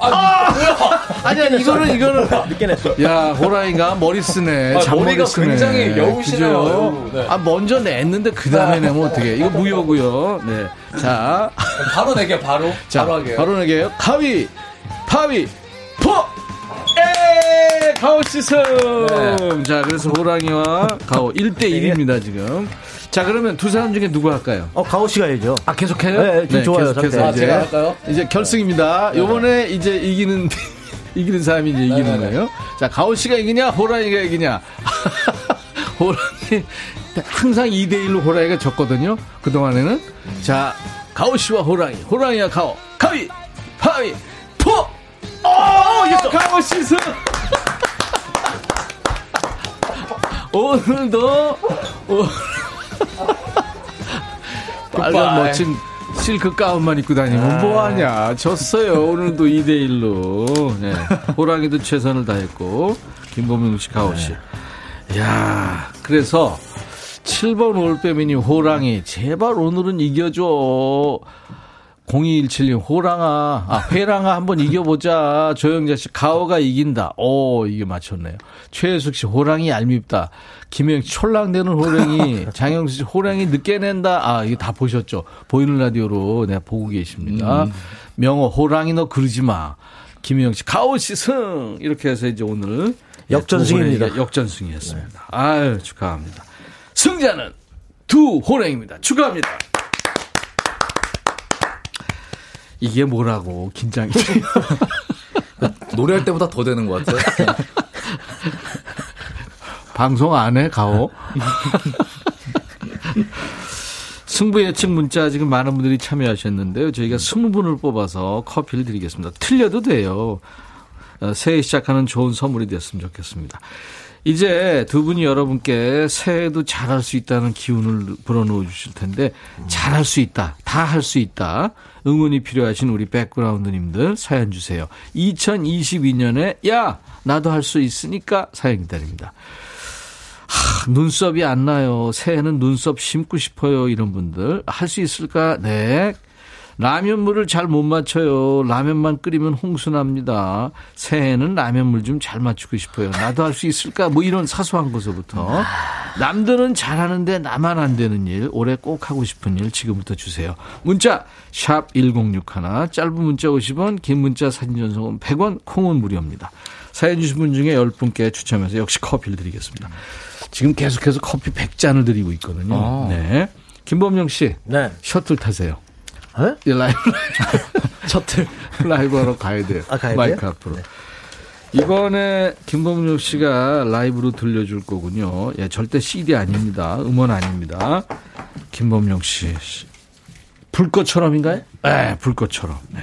[SPEAKER 7] 아, 뭐야?
[SPEAKER 1] 아니, 아니, 이거는, 이거는.
[SPEAKER 8] 늦게 냈어.
[SPEAKER 1] 야, 호랑이가 머리 쓰네.
[SPEAKER 7] 아, 머리가
[SPEAKER 1] 쓰네.
[SPEAKER 7] 굉장히 여우시네요. 네.
[SPEAKER 1] 아, 먼저 냈는데 그 다음에 내면 어떡해. 이거 무효고요 네. 자,
[SPEAKER 7] 바로 내게 바로.
[SPEAKER 1] 자,
[SPEAKER 7] 바로 하게요.
[SPEAKER 1] 바로 내게요. 가위, 파위, 포! 에 가오 씨 승!
[SPEAKER 7] 네.
[SPEAKER 1] 자, 그래서 호랑이와 가오 1대1입니다, 지금. 자, 그러면 두 사람 중에 누구 할까요?
[SPEAKER 8] 어, 가오 씨가 해야죠.
[SPEAKER 1] 아, 계속해요?
[SPEAKER 8] 네, 지금 좋아요,
[SPEAKER 1] 계속해서.
[SPEAKER 7] 아,
[SPEAKER 1] 이제,
[SPEAKER 7] 제가 할까요?
[SPEAKER 1] 이제 결승입니다. 요번에 이제 이기는, 이기는 사람이 이제 이기는
[SPEAKER 7] 네네네.
[SPEAKER 1] 거예요. 자, 가오 씨가 이기냐, 호랑이가 이기냐. 호랑이, 항상 2대1로 호랑이가 졌거든요. 그동안에는. 자, 가오 씨와 호랑이, 호랑이와 가오, 가위, 파위, 포! 어, 이겼어! 씨 승! 오늘도, 오, 빨간. 멋진 실크 가운만 입고 다니면 뭐하냐. 졌어요. 오늘도 2대1로. 네. 호랑이도 최선을 다했고, 김범용 씨, 가오 씨. 야 그래서 7번 올빼미님 호랑이, 제발 오늘은 이겨줘. 0217님 호랑아, 아, 회랑아 한번 이겨보자. 조영자 씨 가오가 이긴다. 오, 이게 맞췄네요. 최혜숙 씨 호랑이 얄밉다. 김영 씨 촐랑대는 호랑이. 장영수 씨 호랑이 늦게 낸다. 아, 이게 다 보셨죠? 보이는 라디오로 내가 보고 계십니다. 명호 호랑이 너 그러지 마. 김영 씨 가오 씨 승. 이렇게 해서 이제 오늘
[SPEAKER 8] 역전승입니다.
[SPEAKER 1] 두 호랑이가 역전승이었습니다. 아유, 축하합니다. 승자는 두 호랑입니다. 축하합니다. 이게 뭐라고 긴장이 돼요.
[SPEAKER 7] 노래할 때보다 더 되는 것 같아요.
[SPEAKER 1] 방송 안 해 가오. 승부 예측 문자 지금 많은 분들이 참여하셨는데요. 저희가 20분을 뽑아서 커피를 드리겠습니다. 틀려도 돼요. 어, 새해 시작하는 좋은 선물이 됐으면 좋겠습니다. 이제 두 분이 여러분께 새해도 잘할 수 있다는 기운을 불어넣어 주실 텐데 잘할 수 있다. 다 할 수 있다. 응원이 필요하신 우리 백그라운드님들 사연 주세요. 2022년에 야 나도 할 수 있으니까 사연 기다립니다. 하, 눈썹이 안 나요. 새해는 눈썹 심고 싶어요. 이런 분들 할 수 있을까? 네. 라면물을 잘 못 맞춰요. 라면만 끓이면 홍수 납니다. 새해는 라면물 좀 잘 맞추고 싶어요. 나도 할 수 있을까? 뭐 이런 사소한 것부터 남들은 잘하는데 나만 안 되는 일, 올해 꼭 하고 싶은 일 지금부터 주세요. 문자 샵 1061, 짧은 문자 50원, 긴 문자 사진 전송은 100원, 콩은 무료입니다. 사연 주신 분 중에 10분께 추첨해서 역시 커피를 드리겠습니다. 지금 계속해서 커피 100잔을 드리고 있거든요.
[SPEAKER 7] 아.
[SPEAKER 1] 네. 김범용 씨,
[SPEAKER 8] 네.
[SPEAKER 1] 셔틀 타세요.
[SPEAKER 8] 어?
[SPEAKER 1] 이 라이브 셔틀 라이브 하러 가야 돼요.
[SPEAKER 8] 아, 가야
[SPEAKER 1] 마이크
[SPEAKER 8] 돼요?
[SPEAKER 1] 앞으로. 이번에 김범용 씨가 라이브로 들려줄 거군요. 예, 절대 CD 아닙니다. 음원 아닙니다. 김범용 씨. 불꽃처럼인가요? 네, 불꽃처럼. 네.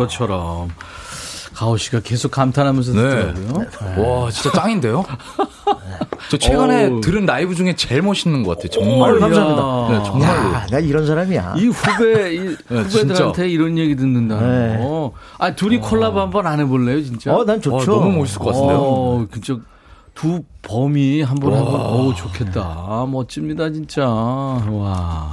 [SPEAKER 7] 와.
[SPEAKER 1] 불꽃처럼 가오 씨가 계속 감탄하면서
[SPEAKER 7] 네.
[SPEAKER 1] 듣더라고요.
[SPEAKER 7] 와, 진짜 짱인데요? 저 최근에
[SPEAKER 1] 어우.
[SPEAKER 7] 들은 라이브 중에 제일 멋있는 것 같아요. 정말.
[SPEAKER 8] 감사합니다.
[SPEAKER 7] 네, 정말로.
[SPEAKER 8] 야, 나 이런 사람이야.
[SPEAKER 1] 이 후배 이 후배들한테
[SPEAKER 7] 진짜.
[SPEAKER 1] 이런 얘기 듣는다는
[SPEAKER 8] 네.
[SPEAKER 1] 거. 아 둘이 콜라보 한번 안 해볼래요 진짜?
[SPEAKER 8] 어, 난 좋죠.
[SPEAKER 7] 와, 너무 멋있을 것 같은데요?
[SPEAKER 1] 어, 두 범이 한번 하면 오 좋겠다. 멋집니다 진짜. 와.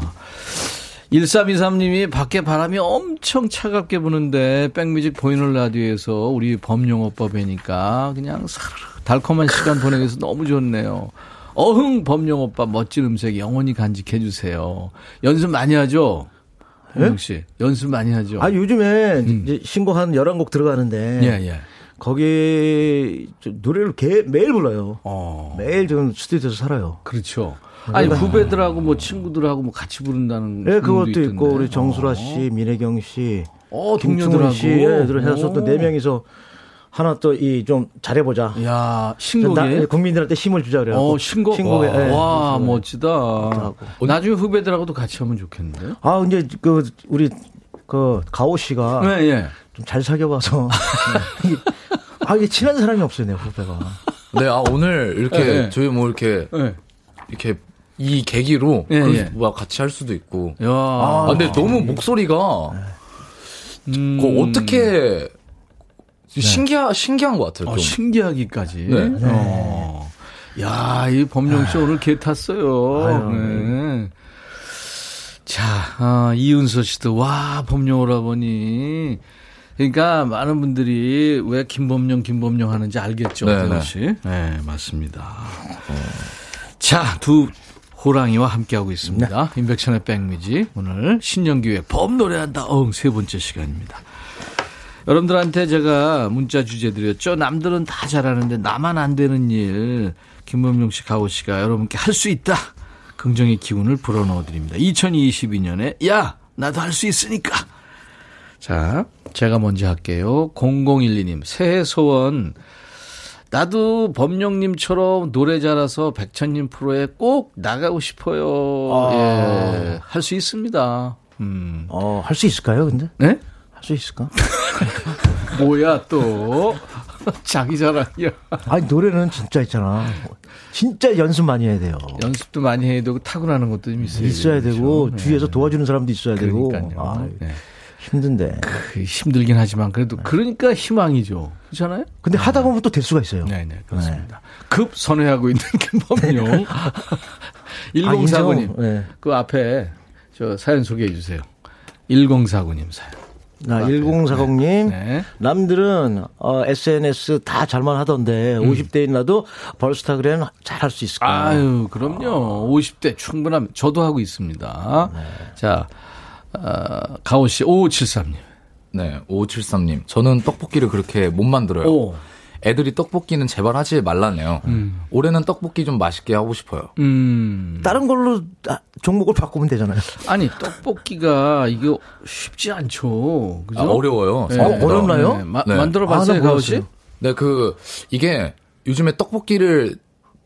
[SPEAKER 1] 1323님이 밖에 바람이 엄청 차갑게 부는데 백뮤직 보이는 라디오에서 우리 범용 오빠 뵈니까 그냥 사르르 달콤한 시간 보내기 위해서 너무 좋네요. 어흥 범용 오빠 멋진 음색 영원히 간직해 주세요. 연습 많이 하죠? 범용 씨 연습 많이 하죠?
[SPEAKER 8] 아, 요즘에 이제 신곡 한 11곡 들어가는데.
[SPEAKER 1] 예, 예.
[SPEAKER 8] 거기 저 노래를 개, 매일 불러요.
[SPEAKER 1] 어.
[SPEAKER 8] 매일 지금 스튜디오에서 살아요.
[SPEAKER 1] 그렇죠. 아니 후배들하고 뭐 친구들하고 뭐 같이 부른다는
[SPEAKER 8] 네,
[SPEAKER 1] 분도
[SPEAKER 8] 그것도
[SPEAKER 1] 있던데.
[SPEAKER 8] 있고 우리 정수라 씨, 민혜경 씨,
[SPEAKER 1] 어,
[SPEAKER 8] 김충훈
[SPEAKER 1] 동료들하고
[SPEAKER 8] 씨, 애들 해서 또
[SPEAKER 1] 오.
[SPEAKER 8] 네 명이서 하나 또 이 좀 잘해보자.
[SPEAKER 1] 야
[SPEAKER 8] 나-
[SPEAKER 1] 신곡에
[SPEAKER 8] 국민들한테 힘을 주자 그래요.
[SPEAKER 1] 어 신곡
[SPEAKER 8] 신곡에
[SPEAKER 1] 와,
[SPEAKER 8] 예.
[SPEAKER 1] 와
[SPEAKER 8] 그래서
[SPEAKER 1] 멋지다. 나중에 후배들하고도 같이 하면 좋겠는데요.
[SPEAKER 8] 아 이제 그 우리 그 가오 씨가
[SPEAKER 1] 네, 예.
[SPEAKER 8] 좀잘 사귀어봐서 네. 아 이게 친한 사람이 없어요 내 후배가.
[SPEAKER 7] 네, 아, 오늘 이렇게
[SPEAKER 1] 네, 네.
[SPEAKER 7] 저희 뭐 이렇게
[SPEAKER 1] 네.
[SPEAKER 7] 이렇게 이 계기로
[SPEAKER 1] 예, 예.
[SPEAKER 7] 수- 뭐 같이 할 수도 있고.
[SPEAKER 1] 야,
[SPEAKER 7] 아, 근데 너무 목소리가
[SPEAKER 1] 음.
[SPEAKER 7] 그 어떻게 신기하 신기한 것 같아요.
[SPEAKER 1] 어,
[SPEAKER 7] 좀.
[SPEAKER 1] 신기하기까지.
[SPEAKER 7] 네.
[SPEAKER 1] 어. 야, 이 범용 씨 오늘 개 탔어요.
[SPEAKER 8] 아유.
[SPEAKER 1] 네. 자, 아, 이은서 씨도 와 범용 오라버니. 그러니까 많은 분들이 왜 김범용 김범용 하는지 알겠죠,
[SPEAKER 7] 네, 네.
[SPEAKER 1] 씨. 네, 맞습니다. 자, 두 호랑이와 함께하고 있습니다. 인백션의 백미지. 오늘 신년기획 범 노래한다. 어흥, 세 번째 시간입니다. 여러분들한테 제가 문자 주제 드렸죠. 남들은 다 잘하는데 나만 안 되는 일. 김범용 씨, 가오 씨가 여러분께 할 수 있다. 긍정의 기운을 불어넣어 드립니다. 2022년에 야 나도 할 수 있으니까. 자, 제가 먼저 할게요. 0012님 새해 소원. 나도 범용님처럼 노래 잘해서 백천님 프로에 꼭 나가고 싶어요. 예, 할 수 있습니다. 음.
[SPEAKER 8] 어 할 수 있을까요 근데?
[SPEAKER 1] 네?
[SPEAKER 8] 할 수 있을까?
[SPEAKER 1] 뭐야 또 자기 자랑이야.
[SPEAKER 8] 아니 노래는 진짜 있잖아. 진짜 연습 많이 해야 돼요.
[SPEAKER 1] 연습도 많이 해야 되고 타고나는 것도 좀 있어요.
[SPEAKER 8] 있어야 되고 주위에서 도와주는 사람도 있어야 되고.
[SPEAKER 1] 그러니까요.
[SPEAKER 8] 아,
[SPEAKER 1] 네.
[SPEAKER 8] 힘든데.
[SPEAKER 1] 그 힘들긴 하지만 그래도 그러니까 희망이죠. 그렇잖아요?
[SPEAKER 8] 근데 하다 보면 또 될 수가 있어요.
[SPEAKER 1] 네, 네, 그렇습니다. 급 선회하고 있는 김범용.
[SPEAKER 8] 아,
[SPEAKER 1] 1049님.
[SPEAKER 8] 인정? 네.
[SPEAKER 1] 그 앞에 저 사연 소개해 주세요. 1049님 사연.
[SPEAKER 8] 나 1040님
[SPEAKER 1] 네.
[SPEAKER 8] 남들은 어, SNS 다 잘만 하던데
[SPEAKER 1] 음.
[SPEAKER 8] 50대인 나도 벌스타그램 잘 할 수 있을까?
[SPEAKER 1] 아유, 그럼요. 50대 충분하면 저도 하고 있습니다.
[SPEAKER 8] 네.
[SPEAKER 1] 자, 어, 가오 씨 5573님.
[SPEAKER 7] 네, 5573님. 저는 떡볶이를 그렇게 못 만들어요.
[SPEAKER 1] 오.
[SPEAKER 7] 애들이 떡볶이는 제발 하지 말라네요. 올해는 떡볶이 좀 맛있게 하고 싶어요.
[SPEAKER 1] 음.
[SPEAKER 8] 다른 걸로 아, 종목을 바꾸면 되잖아요.
[SPEAKER 1] 아니, 떡볶이가 이거 쉽지 않죠. 그죠?
[SPEAKER 7] 아, 어려워요.
[SPEAKER 1] 네.
[SPEAKER 8] 어, 어렵나요?
[SPEAKER 1] 네. 마-
[SPEAKER 7] 네.
[SPEAKER 1] 만들어
[SPEAKER 8] 아, 나
[SPEAKER 1] 봤어요, 가오 씨?
[SPEAKER 8] 몰랐어요.
[SPEAKER 7] 네, 그, 이게 요즘에 떡볶이를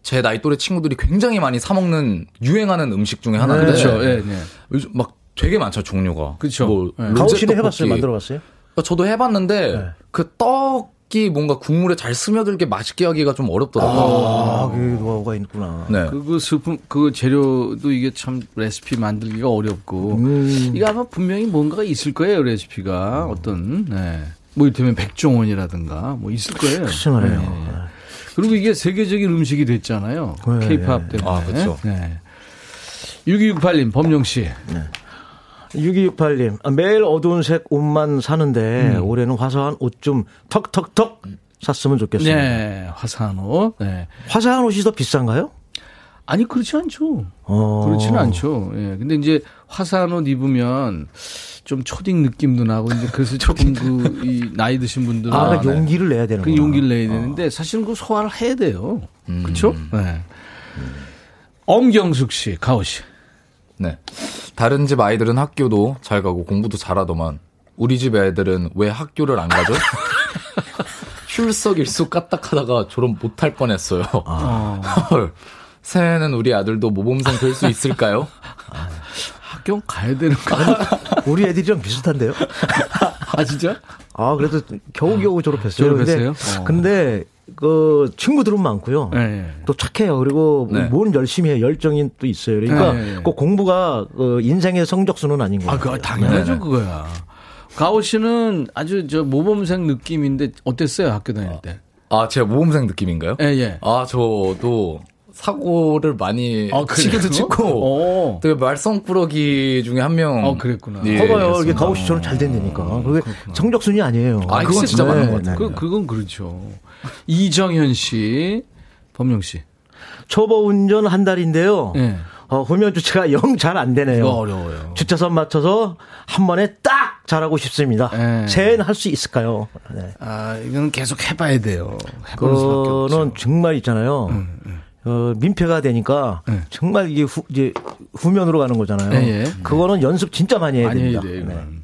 [SPEAKER 7] 제 나이 또래 친구들이 굉장히 많이 사 먹는 유행하는 음식 중에 하나인데.
[SPEAKER 1] 그렇죠. 예, 네.
[SPEAKER 7] 요즘 막 되게 많죠, 종류가.
[SPEAKER 1] 그쵸.
[SPEAKER 7] 뭐,
[SPEAKER 1] 네.
[SPEAKER 7] 로제
[SPEAKER 8] 가오 씨는
[SPEAKER 7] 떡볶이.
[SPEAKER 8] 해봤어요? 만들어봤어요?
[SPEAKER 7] 그러니까 저도 해봤는데,
[SPEAKER 8] 네.
[SPEAKER 7] 그 떡이 뭔가 국물에 잘 스며들게 맛있게 하기가 좀 어렵더라고요.
[SPEAKER 8] 아, 그 노하우가 있구나.
[SPEAKER 7] 네.
[SPEAKER 1] 그 스푼 그 재료도 이게 참 레시피 만들기가 어렵고
[SPEAKER 8] 음.
[SPEAKER 1] 이거 아마 분명히 뭔가가 있을 거예요 레시피가 어떤 네. 뭐 이를테면 백종원이라든가 뭐 있을 거예요.
[SPEAKER 8] 글쎄 말이에요.
[SPEAKER 1] 네. 그리고 이게 세계적인 음식이 됐잖아요.
[SPEAKER 8] 네,
[SPEAKER 1] 케이팝
[SPEAKER 8] 네.
[SPEAKER 1] 때문에.
[SPEAKER 7] 아, 그쵸.
[SPEAKER 1] 네. 6268님 범용 씨.
[SPEAKER 8] 6268님, 아, 매일 어두운 색 옷만 사는데
[SPEAKER 1] 음.
[SPEAKER 8] 올해는 화사한 옷 좀 턱턱턱 샀으면 좋겠습니다.
[SPEAKER 1] 네, 화사한 옷. 네.
[SPEAKER 8] 화사한 옷이 더 비싼가요?
[SPEAKER 1] 아니 그렇지 않죠.
[SPEAKER 8] 어.
[SPEAKER 1] 그렇지는 않죠. 예. 근데 이제 화사한 옷 입으면 좀 초딩 느낌도 나고 이제 그래서 조금 그 이 나이 드신 분들은
[SPEAKER 8] 아, 그러니까 용기를 내야 되는
[SPEAKER 1] 그
[SPEAKER 8] 거야.
[SPEAKER 1] 용기를 내야 되는데 사실은 그 소화를 해야 돼요. 그렇죠? 네. 엄경숙 씨, 가오 씨.
[SPEAKER 7] 네. 다른 집 아이들은 학교도 잘 가고 공부도 잘하더만 우리 집 애들은 왜 학교를 안 가죠? 출석일수 까딱하다가 졸업 못할 뻔했어요. 헐. 새해는 우리 아들도 모범생 될 수 있을까요?
[SPEAKER 1] 학교 가야 되는 거.
[SPEAKER 8] 우리 애들이랑 비슷한데요?
[SPEAKER 1] 아 진짜?
[SPEAKER 8] 아, 그래도 겨우겨우 졸업했어요.
[SPEAKER 1] 졸업했어요?
[SPEAKER 8] 근데,
[SPEAKER 1] 어.
[SPEAKER 8] 근데 그 친구들은 많고요.
[SPEAKER 1] 네.
[SPEAKER 8] 또 착해요. 그리고
[SPEAKER 7] 네.
[SPEAKER 8] 뭘 열심히 해 열정이 또 있어요. 그러니까
[SPEAKER 1] 네, 네, 네.
[SPEAKER 8] 그 공부가 그 인생의 성적순은 아닌 거예요.
[SPEAKER 1] 아, 그거 당연하죠,
[SPEAKER 7] 네네.
[SPEAKER 1] 그거야. 가오 씨는 아주 저 모범생 느낌인데 어땠어요, 학교 다닐 때?
[SPEAKER 7] 아, 제가 모범생 느낌인가요?
[SPEAKER 1] 예, 예.
[SPEAKER 7] 아, 저도 사고를 많이
[SPEAKER 1] 아?
[SPEAKER 7] 치기도 치고
[SPEAKER 1] 어.
[SPEAKER 7] 되게 말썽꾸러기 중에 한 명.
[SPEAKER 1] 어, 그랬구나.
[SPEAKER 7] 예,
[SPEAKER 8] 커봐요. 이게. 가오 씨처럼 잘 된다니까. 그게 성적순이 아니에요.
[SPEAKER 7] 아, 그건 진짜
[SPEAKER 8] 네,
[SPEAKER 7] 맞는 것
[SPEAKER 8] 네.
[SPEAKER 7] 같아요.
[SPEAKER 1] 그, 그건 그렇죠. 이정현 씨, 범용 씨.
[SPEAKER 8] 초보 운전 한 달인데요.
[SPEAKER 1] 예.
[SPEAKER 8] 어, 후면 주차가 영 잘 안 되네요.
[SPEAKER 1] 어려워요.
[SPEAKER 8] 주차선 맞춰서 한 번에 딱 잘하고 싶습니다.
[SPEAKER 1] 네.
[SPEAKER 8] 새해는 할수 있을까요? 네.
[SPEAKER 1] 아, 이건 계속 해봐야 돼요.
[SPEAKER 8] 그거는 정말 있잖아요. 어, 민폐가 되니까
[SPEAKER 1] 네.
[SPEAKER 8] 정말 이게 후, 이제 후면으로 가는 거잖아요.
[SPEAKER 1] 예, 예.
[SPEAKER 8] 그거는 연습 진짜 많이 해야
[SPEAKER 1] 많이 해야
[SPEAKER 8] 됩니다.
[SPEAKER 1] 돼요.
[SPEAKER 8] 네.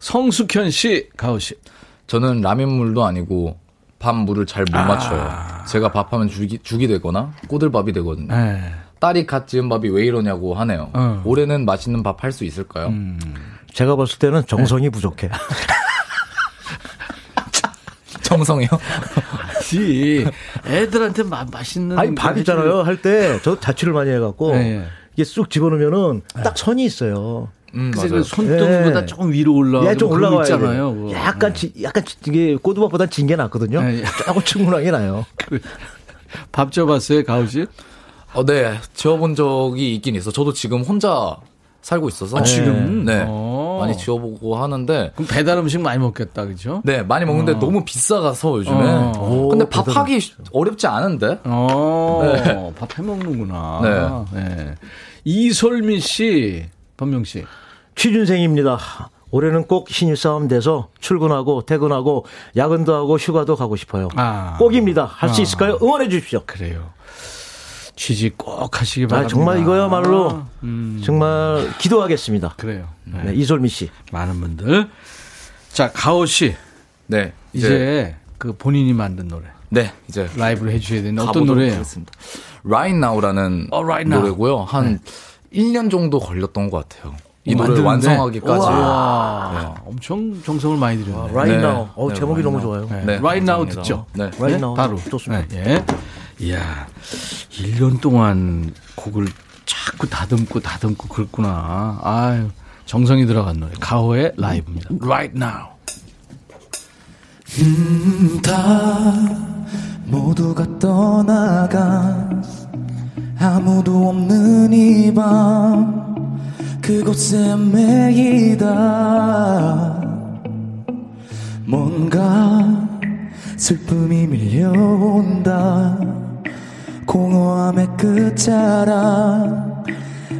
[SPEAKER 1] 성숙현 씨, 가오 씨.
[SPEAKER 7] 저는 라면물도 아니고 밥 물을 잘못
[SPEAKER 1] 아.
[SPEAKER 7] 맞춰요. 제가 밥하면 죽이, 죽이 되거나 꼬들밥이 되거든요.
[SPEAKER 1] 예.
[SPEAKER 7] 딸이 갓 지은 밥이 왜 이러냐고 하네요.
[SPEAKER 1] 어.
[SPEAKER 7] 올해는 맛있는 밥 할 수 있을까요?
[SPEAKER 1] 음.
[SPEAKER 8] 제가 봤을 때는
[SPEAKER 1] 네.
[SPEAKER 8] 정성이 부족해.
[SPEAKER 7] 정성이요?
[SPEAKER 1] 지 애들한테 마, 맛있는.
[SPEAKER 8] 아니 밥 있잖아요. 할 때 저 자취를 많이 해갖고
[SPEAKER 1] 네, 예.
[SPEAKER 8] 이게 쑥 집어넣으면은 딱 선이 있어요.
[SPEAKER 7] 음,
[SPEAKER 1] 그래서. 그 손등보다
[SPEAKER 8] 예.
[SPEAKER 1] 조금 위로 올라가.
[SPEAKER 8] 예, 좀 올라가야
[SPEAKER 1] 있잖아요. 그거.
[SPEAKER 8] 약간 지, 약간 지- 이게 꼬두밥보다 진게 낫거든요.
[SPEAKER 1] 예, 예.
[SPEAKER 8] 조금 충분하게 나요.
[SPEAKER 1] 밥 줘봤어요, 씨?
[SPEAKER 7] 어, 네. 지어본 적이 있긴 있어. 저도 지금 혼자 살고 있어서.
[SPEAKER 1] 아, 지금?
[SPEAKER 7] 네.
[SPEAKER 1] 어.
[SPEAKER 7] 많이 지어보고 하는데.
[SPEAKER 1] 그럼 배달 음식 많이 먹겠다, 그죠?
[SPEAKER 7] 네, 많이 먹는데 너무 비싸가서 요즘에.
[SPEAKER 1] 어.
[SPEAKER 7] 근데
[SPEAKER 8] 오,
[SPEAKER 7] 밥하기 어렵지 않은데?
[SPEAKER 1] 어,
[SPEAKER 7] 네.
[SPEAKER 1] 밥 해 먹는구나. 네. 이솔미 씨, 범명 씨.
[SPEAKER 8] 취준생입니다. 올해는 꼭 신입사원 돼서 출근하고 퇴근하고 야근도 하고 휴가도 가고 싶어요.
[SPEAKER 1] 아.
[SPEAKER 8] 꼭입니다. 할수
[SPEAKER 1] 아.
[SPEAKER 8] 있을까요? 응원해 주십시오.
[SPEAKER 1] 그래요. 취직 꼭 하시기
[SPEAKER 8] 아,
[SPEAKER 1] 바랍니다.
[SPEAKER 8] 정말 이거야말로
[SPEAKER 1] 음,
[SPEAKER 8] 정말 기도하겠습니다.
[SPEAKER 1] 그래요. 네.
[SPEAKER 8] 네, 이솔미 씨.
[SPEAKER 1] 많은 분들. 자, 가오 씨.
[SPEAKER 7] 네.
[SPEAKER 1] 이제,
[SPEAKER 7] 이제.
[SPEAKER 1] 그 본인이 만든 노래.
[SPEAKER 7] 네, 이제.
[SPEAKER 1] 라이브를 해주셔야 되는데 어떤 노래예요?
[SPEAKER 7] 하겠습니다. Right Now라는
[SPEAKER 1] 어, Right Now.
[SPEAKER 7] 노래고요. 한 1년 정도 걸렸던 것 같아요. 이
[SPEAKER 1] 어, 만드는데?
[SPEAKER 7] 완성하기까지.
[SPEAKER 1] 와, 엄청 정성을 많이 들였네.
[SPEAKER 8] Right
[SPEAKER 7] 네.
[SPEAKER 8] now. 어,
[SPEAKER 7] 네,
[SPEAKER 8] 제목이
[SPEAKER 7] Right
[SPEAKER 8] 너무
[SPEAKER 7] Now.
[SPEAKER 8] 좋아요.
[SPEAKER 1] 네.
[SPEAKER 7] 네,
[SPEAKER 1] Right Now
[SPEAKER 7] 감사합니다.
[SPEAKER 1] 듣죠?
[SPEAKER 7] 네.
[SPEAKER 8] Right
[SPEAKER 1] 네?
[SPEAKER 8] now.
[SPEAKER 1] 바로.
[SPEAKER 8] 좋습니다.
[SPEAKER 1] 네, 예. 이야, 1년 동안 곡을 자꾸 다듬고 다듬고 그랬구나. 아유, 정성이 들어간 노래. 가호의 라이브입니다. Right Now.
[SPEAKER 9] 모두가 떠나가 아무도 없는 이 밤 그곳에 매이다 뭔가 슬픔이 밀려온다 공허함의 끝자락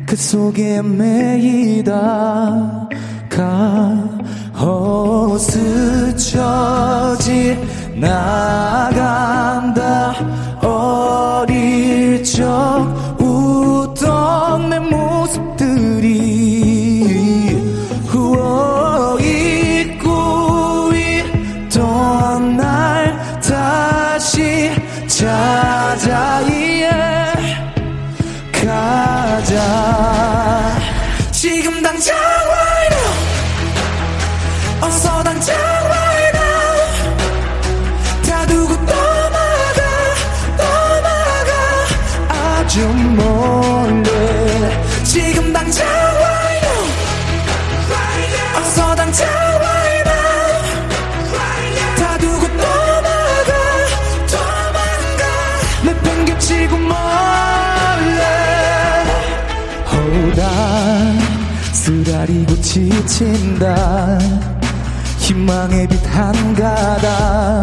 [SPEAKER 9] 그 속에 매이다. 가스쳐지 나간다. 어릴 적 웃던 내 모습들이 후어 잊고 있던 날 다시 찾아 지친다. 희망의 빛 한 가닥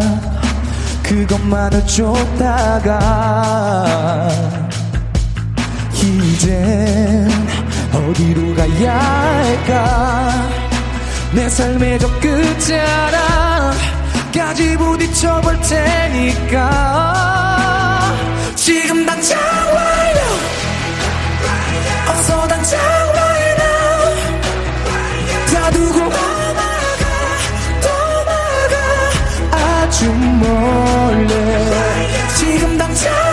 [SPEAKER 9] 그것만을 쫓다가 이젠 어디로 가야 할까? 내 삶의 저 끝자락까지 부딪혀볼 테니까. 지금 당장 right 두고 떠나가 떠나가 아주 멀리 지금 당장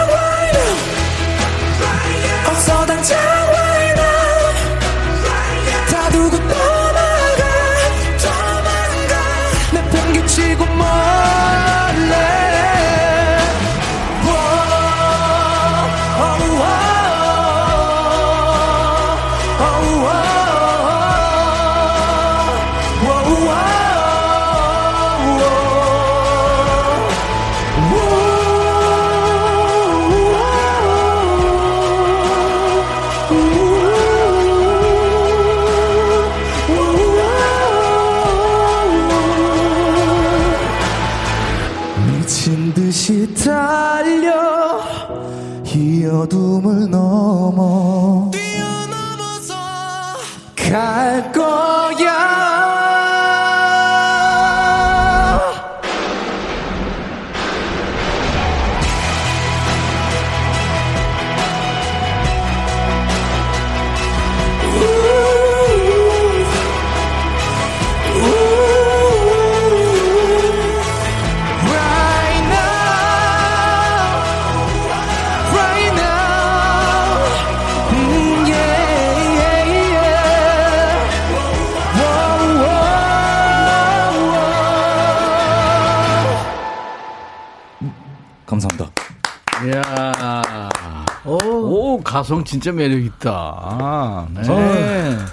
[SPEAKER 1] 가성 진짜 매력있다. 네.
[SPEAKER 8] 어.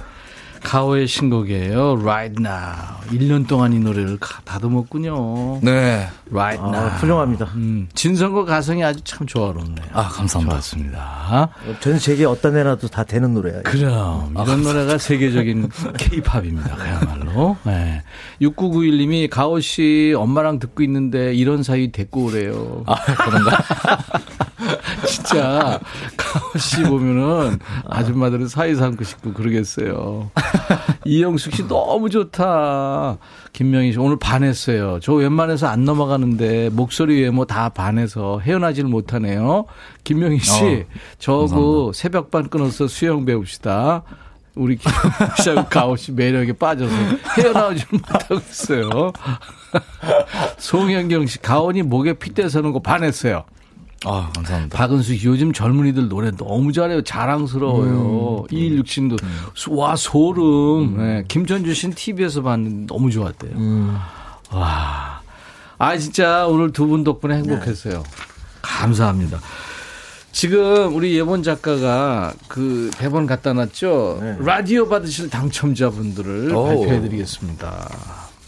[SPEAKER 1] 가오의 신곡이에요. Right Now. 1년 동안 이 노래를 가- 다듬었군요.
[SPEAKER 7] 네.
[SPEAKER 1] Right Now.
[SPEAKER 8] 아, 훌륭합니다.
[SPEAKER 1] 음, 진성과 가성이 아주 참 조화롭네요.
[SPEAKER 7] 아, 감사합니다.
[SPEAKER 8] 전 세계 어떤 애나도 다 되는 노래예요.
[SPEAKER 1] 그럼 이런 노래가 세계적인 케이팝입니다. 그야말로. 네. 6991님이 가오 씨 엄마랑 듣고 있는데 이런 사이 데리고 오래요.
[SPEAKER 7] 아, 그런가?
[SPEAKER 1] 진짜 가오 씨 보면은 아줌마들은 사이 삼고 싶고 그러겠어요. 이영숙 씨 너무 좋다. 김명희 씨 오늘 반했어요. 저 웬만해서 안 넘어가는데 목소리 외모 다 반해서 헤어나지를 못하네요. 김명희 씨
[SPEAKER 7] 어,
[SPEAKER 1] 저거. 새벽반 끊어서 수영 배웁시다. 우리 김명희 씨하고 가오 씨 매력에 빠져서 헤어나오지 못하고 있어요. 송현경 씨 가온이 목에 핏대 서는 거 반했어요.
[SPEAKER 7] 아, 감사합니다.
[SPEAKER 1] 박은수 씨, 요즘 젊은이들 노래 너무 잘해요. 자랑스러워요. 이일육 씨도 와 소름. 네. 김전주 씨는 TV에서 봤는데 너무 좋았대요. 와. 아 진짜 오늘 두 분 덕분에 행복했어요. 감사합니다. 지금 우리 예본 작가가 그 대본 갖다 놨죠. 라디오 받으실 당첨자분들을
[SPEAKER 7] 오.
[SPEAKER 1] 발표해드리겠습니다.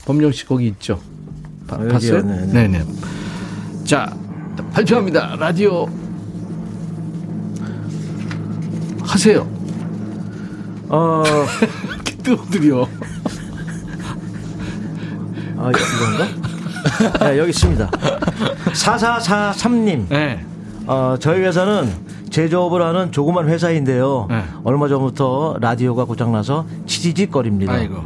[SPEAKER 1] 범용 씨 거기 있죠. 봐-
[SPEAKER 8] 여기요.
[SPEAKER 1] 봤어요?
[SPEAKER 8] 네네.
[SPEAKER 1] 네네. 자 발표합니다. 라디오 하세요.
[SPEAKER 8] 어,
[SPEAKER 1] 뜨거드려.
[SPEAKER 8] 아, 이건가? 네, 여기 있습니다. 4443님.
[SPEAKER 1] 네.
[SPEAKER 8] 어, 저희 회사는 제조업을 하는 조그만 회사인데요.
[SPEAKER 1] 네.
[SPEAKER 8] 얼마 전부터 라디오가 고장나서 치지직거립니다.
[SPEAKER 1] 아이고.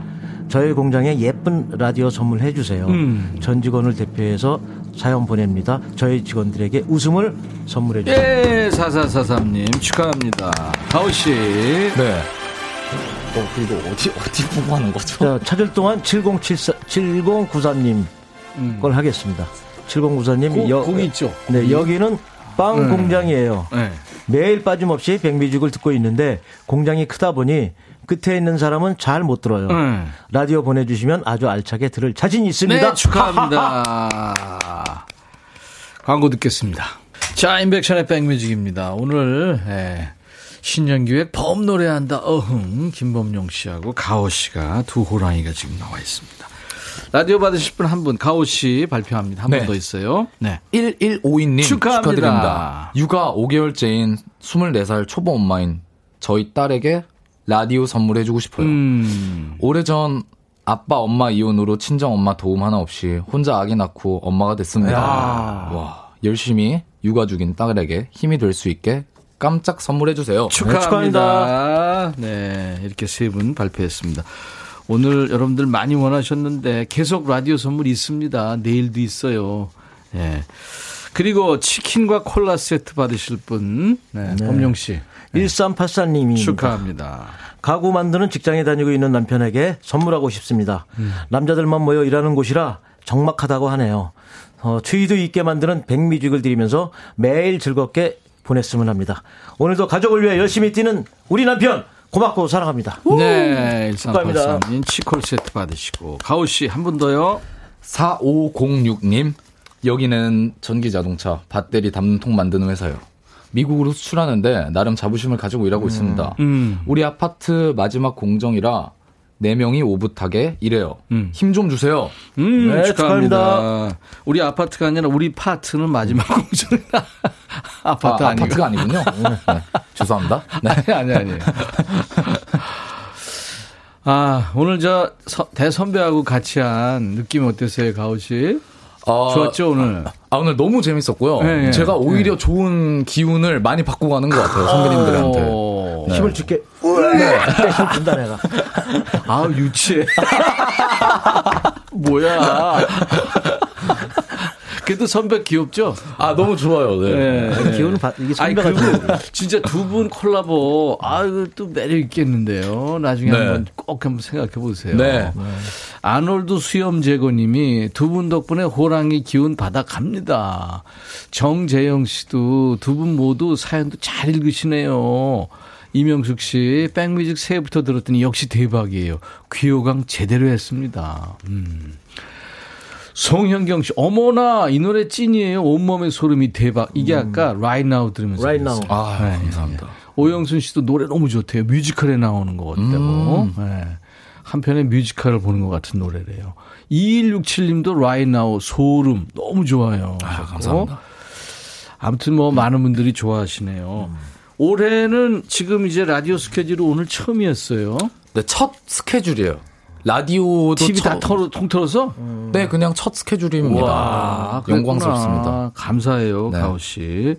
[SPEAKER 8] 저희 공장에 예쁜 라디오 선물해 주세요.
[SPEAKER 1] 음.
[SPEAKER 8] 전 직원을 대표해서 사연 보냅니다. 저희 직원들에게 웃음을 선물해 주세요.
[SPEAKER 1] 예, 4443님 축하합니다. 가오 씨.
[SPEAKER 7] 네. 어, 그리고 어디, 어디 보고 하는 거죠?
[SPEAKER 8] 자, 찾을 동안 7074, 7093님
[SPEAKER 1] 음.
[SPEAKER 8] 걸 하겠습니다. 7094님.
[SPEAKER 1] 고- 고기 있죠?
[SPEAKER 8] 네, 여기는 빵
[SPEAKER 1] 네.
[SPEAKER 8] 공장이에요.
[SPEAKER 1] 네.
[SPEAKER 8] 매일 빠짐없이 백뮤직을 듣고 있는데 공장이 크다 보니 끝에 있는 사람은 잘 못 들어요.
[SPEAKER 1] 네.
[SPEAKER 8] 라디오 보내주시면 아주 알차게 들을 자신 있습니다.
[SPEAKER 1] 네, 축하합니다. 광고 듣겠습니다. 자, 인백션의 백뮤직입니다. 오늘 예, 신년기획 범 노래한다 어흥 김범용 씨하고 가오 씨가 두 호랑이가 지금 나와 있습니다. 라디오 받으실 분 한 분 가오 씨 발표합니다. 한분
[SPEAKER 7] 네.
[SPEAKER 1] 더 있어요. 네.
[SPEAKER 7] 1152님
[SPEAKER 1] 축하합니다.
[SPEAKER 7] 축하드립니다. 육아 5개월째인 24살 초보 엄마인 저희 딸에게 라디오 선물해주고 싶어요.
[SPEAKER 1] 음.
[SPEAKER 7] 오래전 아빠 엄마 이혼으로 친정 엄마 도움 하나 없이 혼자 아기 낳고 엄마가 됐습니다. 와 열심히 육아 중인 딸에게 힘이 될 수 있게 깜짝 선물해 주세요.
[SPEAKER 1] 축하합니다. 네, 이렇게 세 분 발표했습니다. 오늘 여러분들 많이 원하셨는데 계속 라디오 선물 있습니다. 내일도 있어요. 예. 그리고 치킨과 콜라 세트 받으실 분, 네,
[SPEAKER 8] 네.
[SPEAKER 1] 범용 씨
[SPEAKER 8] 1384님이
[SPEAKER 1] 축하합니다.
[SPEAKER 8] 가구 만드는 직장에 다니고 있는 남편에게 선물하고 싶습니다. 남자들만 모여 일하는 곳이라 적막하다고 하네요. 어, 추위도 있게 만드는 백미직을 드리면서 매일 즐겁게 보냈으면 합니다. 오늘도 가족을 위해 열심히 뛰는 우리 남편 고맙고 사랑합니다.
[SPEAKER 1] 네,
[SPEAKER 8] 축하합니다.
[SPEAKER 1] 1383님 치콜 세트 받으시고 가우 씨한 분 더요.
[SPEAKER 7] 4506님, 여기는 전기 자동차 배터리 담는 통 만드는 회사요. 미국으로 수출하는데 나름 자부심을 가지고 일하고 있습니다.
[SPEAKER 1] 음.
[SPEAKER 7] 우리 아파트 마지막 공정이라 4명이 오붓하게 일해요. 힘좀 주세요.
[SPEAKER 1] 음,
[SPEAKER 8] 네,
[SPEAKER 1] 축하합니다.
[SPEAKER 8] 축하합니다.
[SPEAKER 1] 우리 아파트가 아니라 우리 파트는 마지막 공정이라 아파트
[SPEAKER 7] 아. 아파트가 아니군요. 네, 죄송합니다. 네.
[SPEAKER 1] 아니, 아니, 아니. 아, 오늘 저 서- 대선배하고 같이 한 느낌 어땠어요, 가우 씨?
[SPEAKER 7] 어,
[SPEAKER 1] 좋았죠, 오늘?
[SPEAKER 7] 아, 오늘 너무 재밌었고요.
[SPEAKER 1] 네, 네.
[SPEAKER 7] 제가 오히려 좋은 기운을 많이 받고 가는 것 같아요, 선배님들한테.
[SPEAKER 1] 오.
[SPEAKER 8] 힘을 줄게. 네. 힘 준다 내가.
[SPEAKER 1] 아, 유치해. 뭐야. 그래도 선배 귀엽죠?
[SPEAKER 7] 아, 너무 좋아요. 네.
[SPEAKER 1] 네.
[SPEAKER 8] 기운을 받, 이게
[SPEAKER 1] 아니,
[SPEAKER 8] 선배가
[SPEAKER 1] 그리고 진짜 두 분 콜라보, 아유, 또 매력 있겠는데요. 나중에
[SPEAKER 7] 네.
[SPEAKER 1] 한번 꼭 한번 생각해 보세요.
[SPEAKER 7] 네.
[SPEAKER 1] 아놀드 수염 제거님이 두 분 덕분에 호랑이 기운 받아 갑니다. 정재영 씨도 두 분 모두 사연도 잘 읽으시네요. 이명숙 씨, 백뮤직 새해부터 들었더니 역시 대박이에요. 귀호강 제대로 했습니다. 음. 송현경 씨, 어머나, 이 노래 찐이에요. 온몸의 소름이 대박. 이게 아까 Right Now 들으면서.
[SPEAKER 8] Right Now.
[SPEAKER 7] 아,
[SPEAKER 1] 네.
[SPEAKER 7] 감사합니다.
[SPEAKER 1] 오영순 씨도 노래 너무 좋대요. 뮤지컬에 나오는 것 같다고. 네. 한편의 뮤지컬을 보는 것 같은 노래래요. 2167님도 Right Now 소름 너무 좋아요.
[SPEAKER 7] 아. 감사합니다.
[SPEAKER 1] 아무튼 뭐 많은 분들이 좋아하시네요. 올해는 지금 이제 라디오 스케줄이 오늘 처음이었어요.
[SPEAKER 7] 네, 첫 스케줄이에요. 라디오도
[SPEAKER 1] TV 다
[SPEAKER 7] 첫-
[SPEAKER 1] 털어, 통틀어서?
[SPEAKER 7] 네, 그냥 첫 스케줄입니다.
[SPEAKER 1] 와.
[SPEAKER 7] 영광스럽습니다.
[SPEAKER 1] 감사해요,
[SPEAKER 7] 네.
[SPEAKER 1] 가오 씨.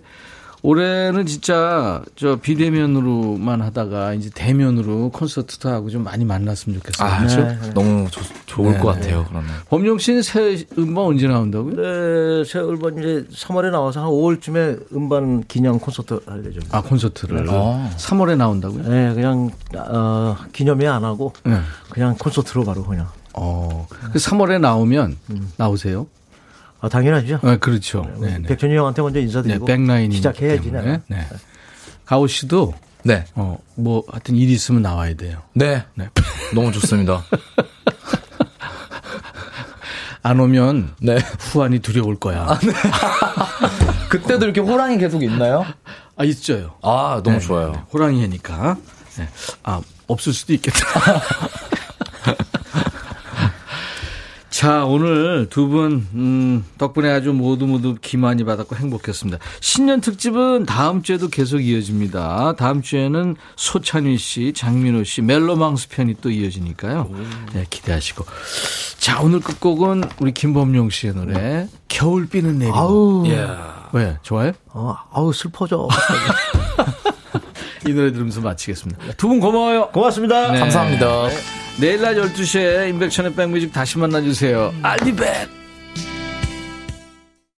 [SPEAKER 1] 올해는 진짜 저 비대면으로만 하다가 이제 대면으로 콘서트도 하고 좀 많이 만났으면 좋겠어요.
[SPEAKER 7] 아,
[SPEAKER 1] 그렇죠?
[SPEAKER 7] 너무 좋- 좋을
[SPEAKER 1] 네.
[SPEAKER 7] 것 같아요, 그러면.
[SPEAKER 1] 범용 씨는 새 음반 언제 나온다고요?
[SPEAKER 8] 네, 새 음반 이제 3월에 나와서 한 5월쯤에 음반 기념 콘서트 할 예정입니다.
[SPEAKER 1] 아 콘서트를
[SPEAKER 7] 아.
[SPEAKER 1] 3월에 나온다고요?
[SPEAKER 8] 네, 그냥 어, 기념회 안 하고
[SPEAKER 1] 네.
[SPEAKER 8] 그냥 콘서트로 바로 그냥.
[SPEAKER 1] 어, 그 3월에 나오면 나오세요?
[SPEAKER 8] 아, 당연하죠.
[SPEAKER 1] 네, 그렇죠. 네, 네.
[SPEAKER 8] 백준이 형한테 먼저
[SPEAKER 1] 네,
[SPEAKER 8] 인사드리고
[SPEAKER 1] 백라인
[SPEAKER 8] 시작해야지.
[SPEAKER 1] 네. 가오 씨도
[SPEAKER 7] 네.
[SPEAKER 1] 어, 뭐 하여튼 일 있으면 나와야 돼요.
[SPEAKER 7] 네.
[SPEAKER 1] 네.
[SPEAKER 7] 너무 좋습니다.
[SPEAKER 1] 안 오면
[SPEAKER 7] 네.
[SPEAKER 1] 후안이 두려울 거야. 아,
[SPEAKER 7] 그때도 이렇게 호랑이 계속 있나요?
[SPEAKER 1] 있죠요.
[SPEAKER 7] 아, 너무
[SPEAKER 1] 네,
[SPEAKER 7] 좋아요.
[SPEAKER 1] 네, 호랑이 해니까. 네. 아, 없을 수도 있겠다. 자, 오늘 두 분, 음, 덕분에 아주 모두 모두 기만이 받았고 행복했습니다. 신년 특집은 다음 주에도 계속 이어집니다. 다음 주에는 소찬휘 씨, 장민호 씨, 멜로망스 편이 또 이어지니까요. 네, 기대하시고. 자, 오늘 끝곡은 우리 김범용 씨의 노래, 겨울비는 내리고.
[SPEAKER 8] 아우,
[SPEAKER 7] 예.
[SPEAKER 1] 왜? 좋아요?
[SPEAKER 8] 어, 아우 슬퍼져.
[SPEAKER 1] 이 노래 들으면서 마치겠습니다. 두 분 고마워요.
[SPEAKER 8] 고맙습니다.
[SPEAKER 1] 네.
[SPEAKER 7] 감사합니다.
[SPEAKER 1] 내일 낮 12시에 인백션의 백뮤직 다시 만나주세요. Back.